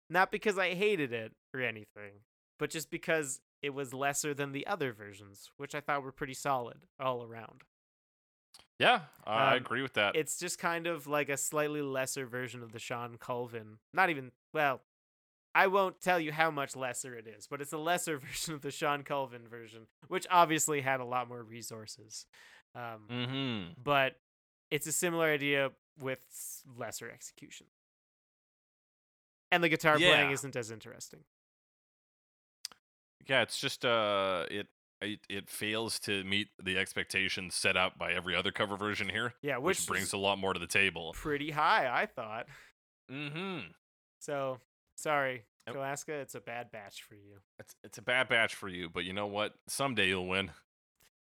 not because I hated it or anything, but just because it was lesser than the other versions, which I thought were pretty solid all around. yeah, I Um, agree with that. It's just kind of like a slightly lesser version of the Shawn Colvin. Not even well, I won't tell you how much lesser it is, but it's a lesser version of the Shawn Colvin version, which obviously had a lot more resources. Um, mm-hmm. but it's a similar idea with lesser execution. And the guitar playing isn't as interesting. Yeah, it's just uh, it it it fails to meet the expectations set out by every other cover version here, Yeah, which, which, brings a lot more to the table. pretty high, I thought. Mm-hmm. So sorry, Alaska, it's a bad batch for you. It's it's a bad batch for you, but you know what? Someday you'll win.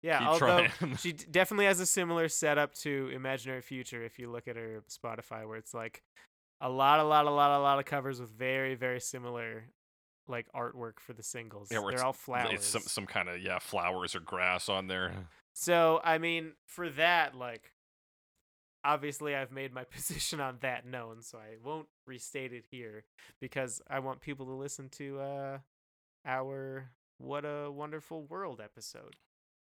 Yeah, Keep although trying. she d- definitely has a similar setup to Imaginary Future if you look at her Spotify, where it's like a lot, a lot, a lot, a lot of covers with very, very similar like artwork for the singles. Yeah, They're all flowers. It's some some kind of yeah flowers or grass on there. So I mean, for that, like, obviously I've made my position on that known, so I won't restate it here because I want people to listen to uh our "What a Wonderful World" episode.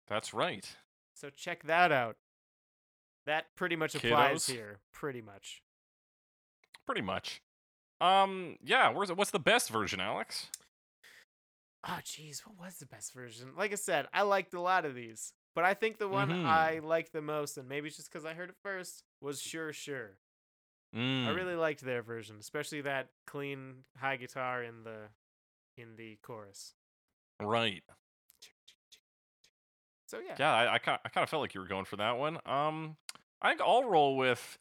That's right. So check that out. That pretty much applies Kiddos. here. Pretty much. Pretty much. Um. Yeah. Where's what's the best version, Alex? Oh, jeez, what was the best version? Like I said, I liked a lot of these, but I think the one Mhm. I liked the most, and maybe it's just because I heard it first, was Sure Sure. I Mm, really liked their version, especially that clean high guitar in the in the chorus. right. So yeah, Yeah, I, I kind I kind of felt like you were going for that one. Um, I think I'll roll with.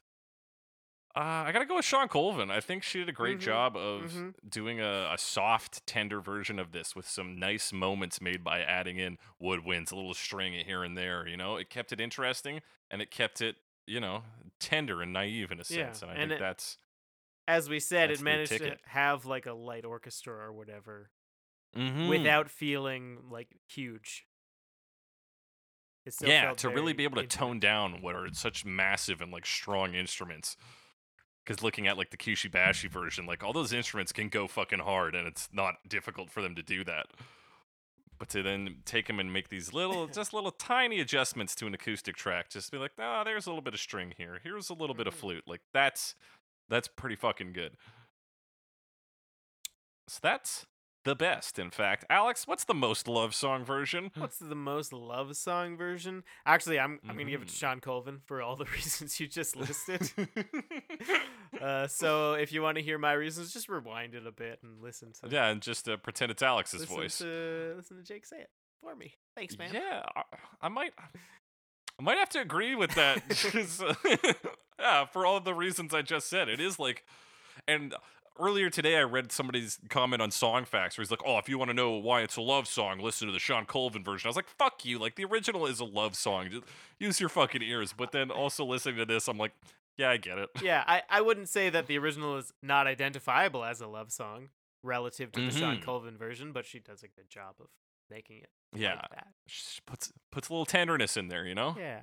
Uh, I gotta go with Shawn Colvin. I think she did a great Mhm, job of mhm. doing a, a soft, tender version of this with some nice moments made by adding in woodwinds, a little string here and there. You know, it kept it interesting and it kept it, you know, tender and naive in a Yeah, sense. And I and think it- that's as we said, it managed to have like a light orchestra or whatever Mhm. without feeling like huge. Yeah to really be able to intimate. tone down what are such massive and like strong instruments because looking at like the Kishi Bashi version like all those instruments can go fucking hard and it's not difficult for them to do that. But to then take them and make these little just little tiny adjustments to an acoustic track just be like ah there's a little bit of string here. Here's a little bit of Mhm. flute. Like that's that's pretty fucking good. So that's the best in fact alex what's the most love song version What's the most love song version? Actually, I'm I'm gonna give it to Mhm. Shawn Colvin for all the reasons you just listed. uh, so if you want to hear my reasons, just rewind it a bit and listen to Yeah, and just uh, pretend it's Alex's listen voice. to listen to Jake say it for me. Thanks, man. Yeah, I, I might, I might have to agree with that. uh, yeah, for all the reasons I just said, it is like, and earlier today I read somebody's comment on Song Facts where he's like, "Oh, if you want to know why it's a love song, listen to the Shawn Colvin version." I was like, "Fuck you!" Like the original is a love song. Just use your fucking ears. But then also listening to this, I'm like, "Yeah, I get it." Yeah, I, I wouldn't say that the original is not identifiable as a love song relative to the Shawn Mhm. Colvin version, but she does a good job of making it Yeah, like that. Sh- puts puts a little tenderness in there, you know. Yeah.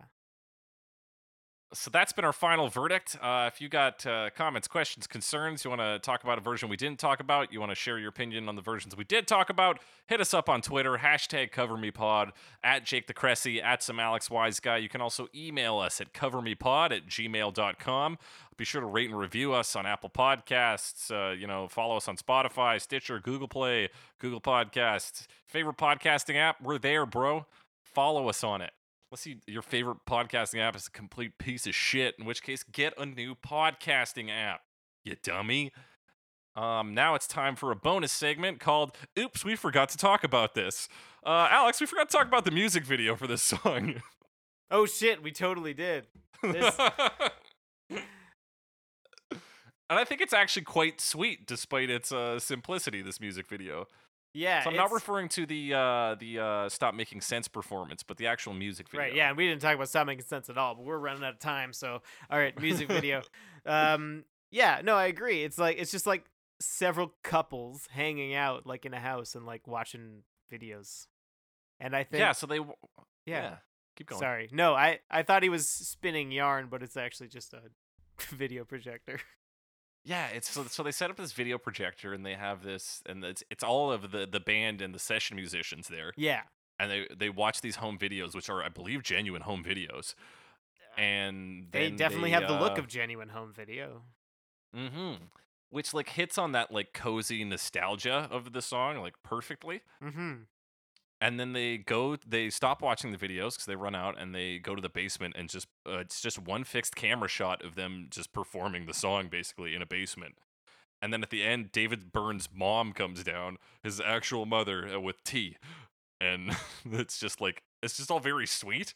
So that's been our final verdict. Uh, if you got uh, comments, questions, concerns, you want to talk about a version we didn't talk about, you want to share your opinion on the versions we did talk about, hit us up on Twitter, hashtag CoverMePod, at Jake the Cressy, at some Alex Wise Guy. You can also email us at covermepod at gmail.com. Be sure to rate and review us on Apple Podcasts. Uh, you know, follow us on Spotify, Stitcher, Google Play, Google Podcasts. Favorite podcasting app? We're there, bro. Follow us on it. Let's see, your favorite podcasting app is a complete piece of shit, in which case, get a new podcasting app, you dummy. Um, now it's time for a bonus segment called Oops, we forgot to talk about this. Uh, Alex, we forgot to talk about the music video for this song. Oh shit, we totally did. This- and I think it's actually quite sweet despite its uh, simplicity, this music video. Yeah. So I'm not referring to the uh, the uh, Stop Making Sense performance, but the actual music video. Right, yeah, and we didn't talk about stop making sense at all, but we're running out of time, so all right, music video. um yeah, no, I agree. It's like it's just like several couples hanging out like in a house and like watching videos. And I think Yeah, so they. w- yeah. Keep going. Sorry. No, I I thought he was spinning yarn, but it's actually just a video projector. Yeah, it's so, so they set up this video projector and they have this and it's it's all of the the band and the session musicians there Yeah. and they they watch these home videos which are I believe genuine home videos. And They definitely they, have the look uh, of genuine home video. mhm, which like hits on that like cozy nostalgia of the song like perfectly. Mhm. And then they go they stop watching the videos because they run out and they go to the basement and just uh, it's just one fixed camera shot of them just performing the song basically in a basement. And then at the end david byrne's mom comes down his actual mother uh, with tea. And it's just like it's just all very sweet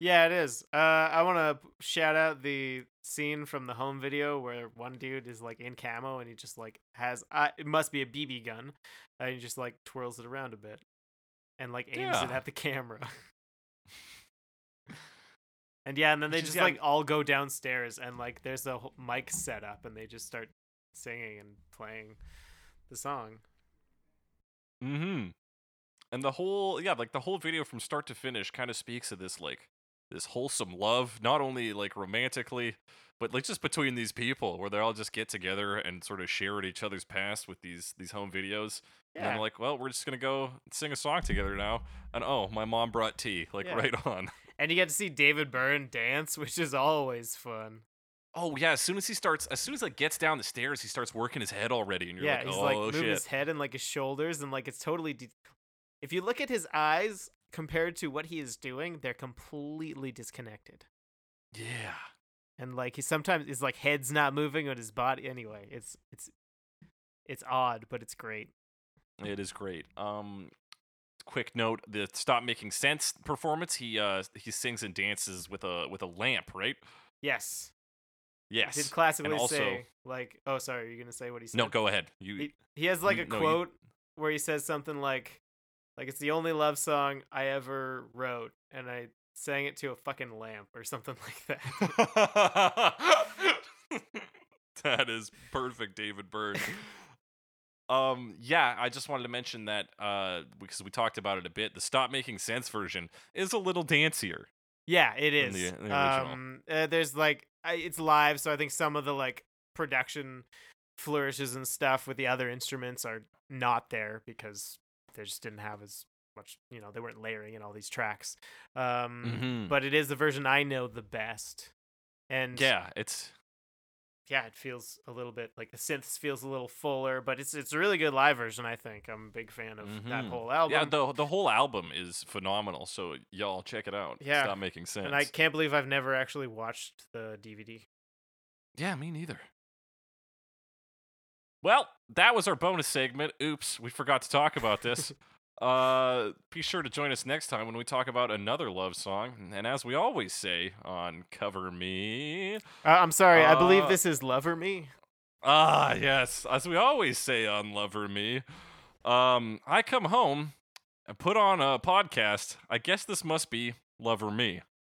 Yeah, it is. Uh, I want to shout out the scene from the home video where one dude is like in camo and he just like has uh, it must be a BB gun, and he just like twirls it around a bit. and like aims it at the camera. and yeah, and then they is- just like all go downstairs and like there's a whole mic set up and they just start singing and playing the song. Mm-hmm. And the whole yeah, like the whole video from start to finish kind of speaks of this like this wholesome love, not only like romantically, but like just between these people where they all just get together and sort of share at each other's past with these these home videos. Yeah. And then like, well, we're just gonna go sing a song together now. And oh, my mom brought tea. Like Yeah. right on. And you get to see David Byrne dance, which is always fun. Oh yeah, as soon as he starts as soon as like gets down the stairs, he starts working his head already, and you're yeah, like, he's oh like moving shit. his head and like his shoulders, and like it's totally. De- if you look at his eyes compared to what he is doing, they're completely disconnected. Yeah. And like he sometimes his like head's not moving, on his body. Anyway, it's it's it's odd, but it's great. It is great. Um, quick note: the "Stop Making Sense" performance. He uh he sings and dances with a with a lamp, right? Yes, Yes. he'd classically also- say like, "Oh, sorry, you're gonna say what he said." no, go ahead. You. He, he has like a no, you- quote where he says something like, "Like it's the only love song I ever wrote, and I sang it to a fucking lamp or something like that." that is perfect, David Byrne. um, yeah, I just wanted to mention that uh because we talked about it a bit. The "Stop Making Sense" version is a little dancier. yeah, it is. The- the um, uh, there's like I, it's live, so I think some of the like production flourishes and stuff with the other instruments are not there because they just didn't have as much. You know, they weren't layering in all these tracks. Um, Mhm. but it is the version I know the best. And Yeah, it's yeah, it feels a little bit like the synths feels a little fuller, but it's it's a really good live version. I think I'm a big fan of that Mhm. whole album. yeah. the the whole album is phenomenal. So y'all check it out. Yeah. Stop making sense. and I can't believe I've never actually watched the DVD. Yeah, me neither. Well, that was our bonus segment. Oops, we forgot to talk about this. uh, be sure to join us next time when we talk about another love song. And as we always say on Cover Me, Uh, I'm sorry, I believe Uh, this is Lover Me. ah, yes, as we always say on Lover Me, um, I come home and put on a podcast. I guess this must be Lover Me.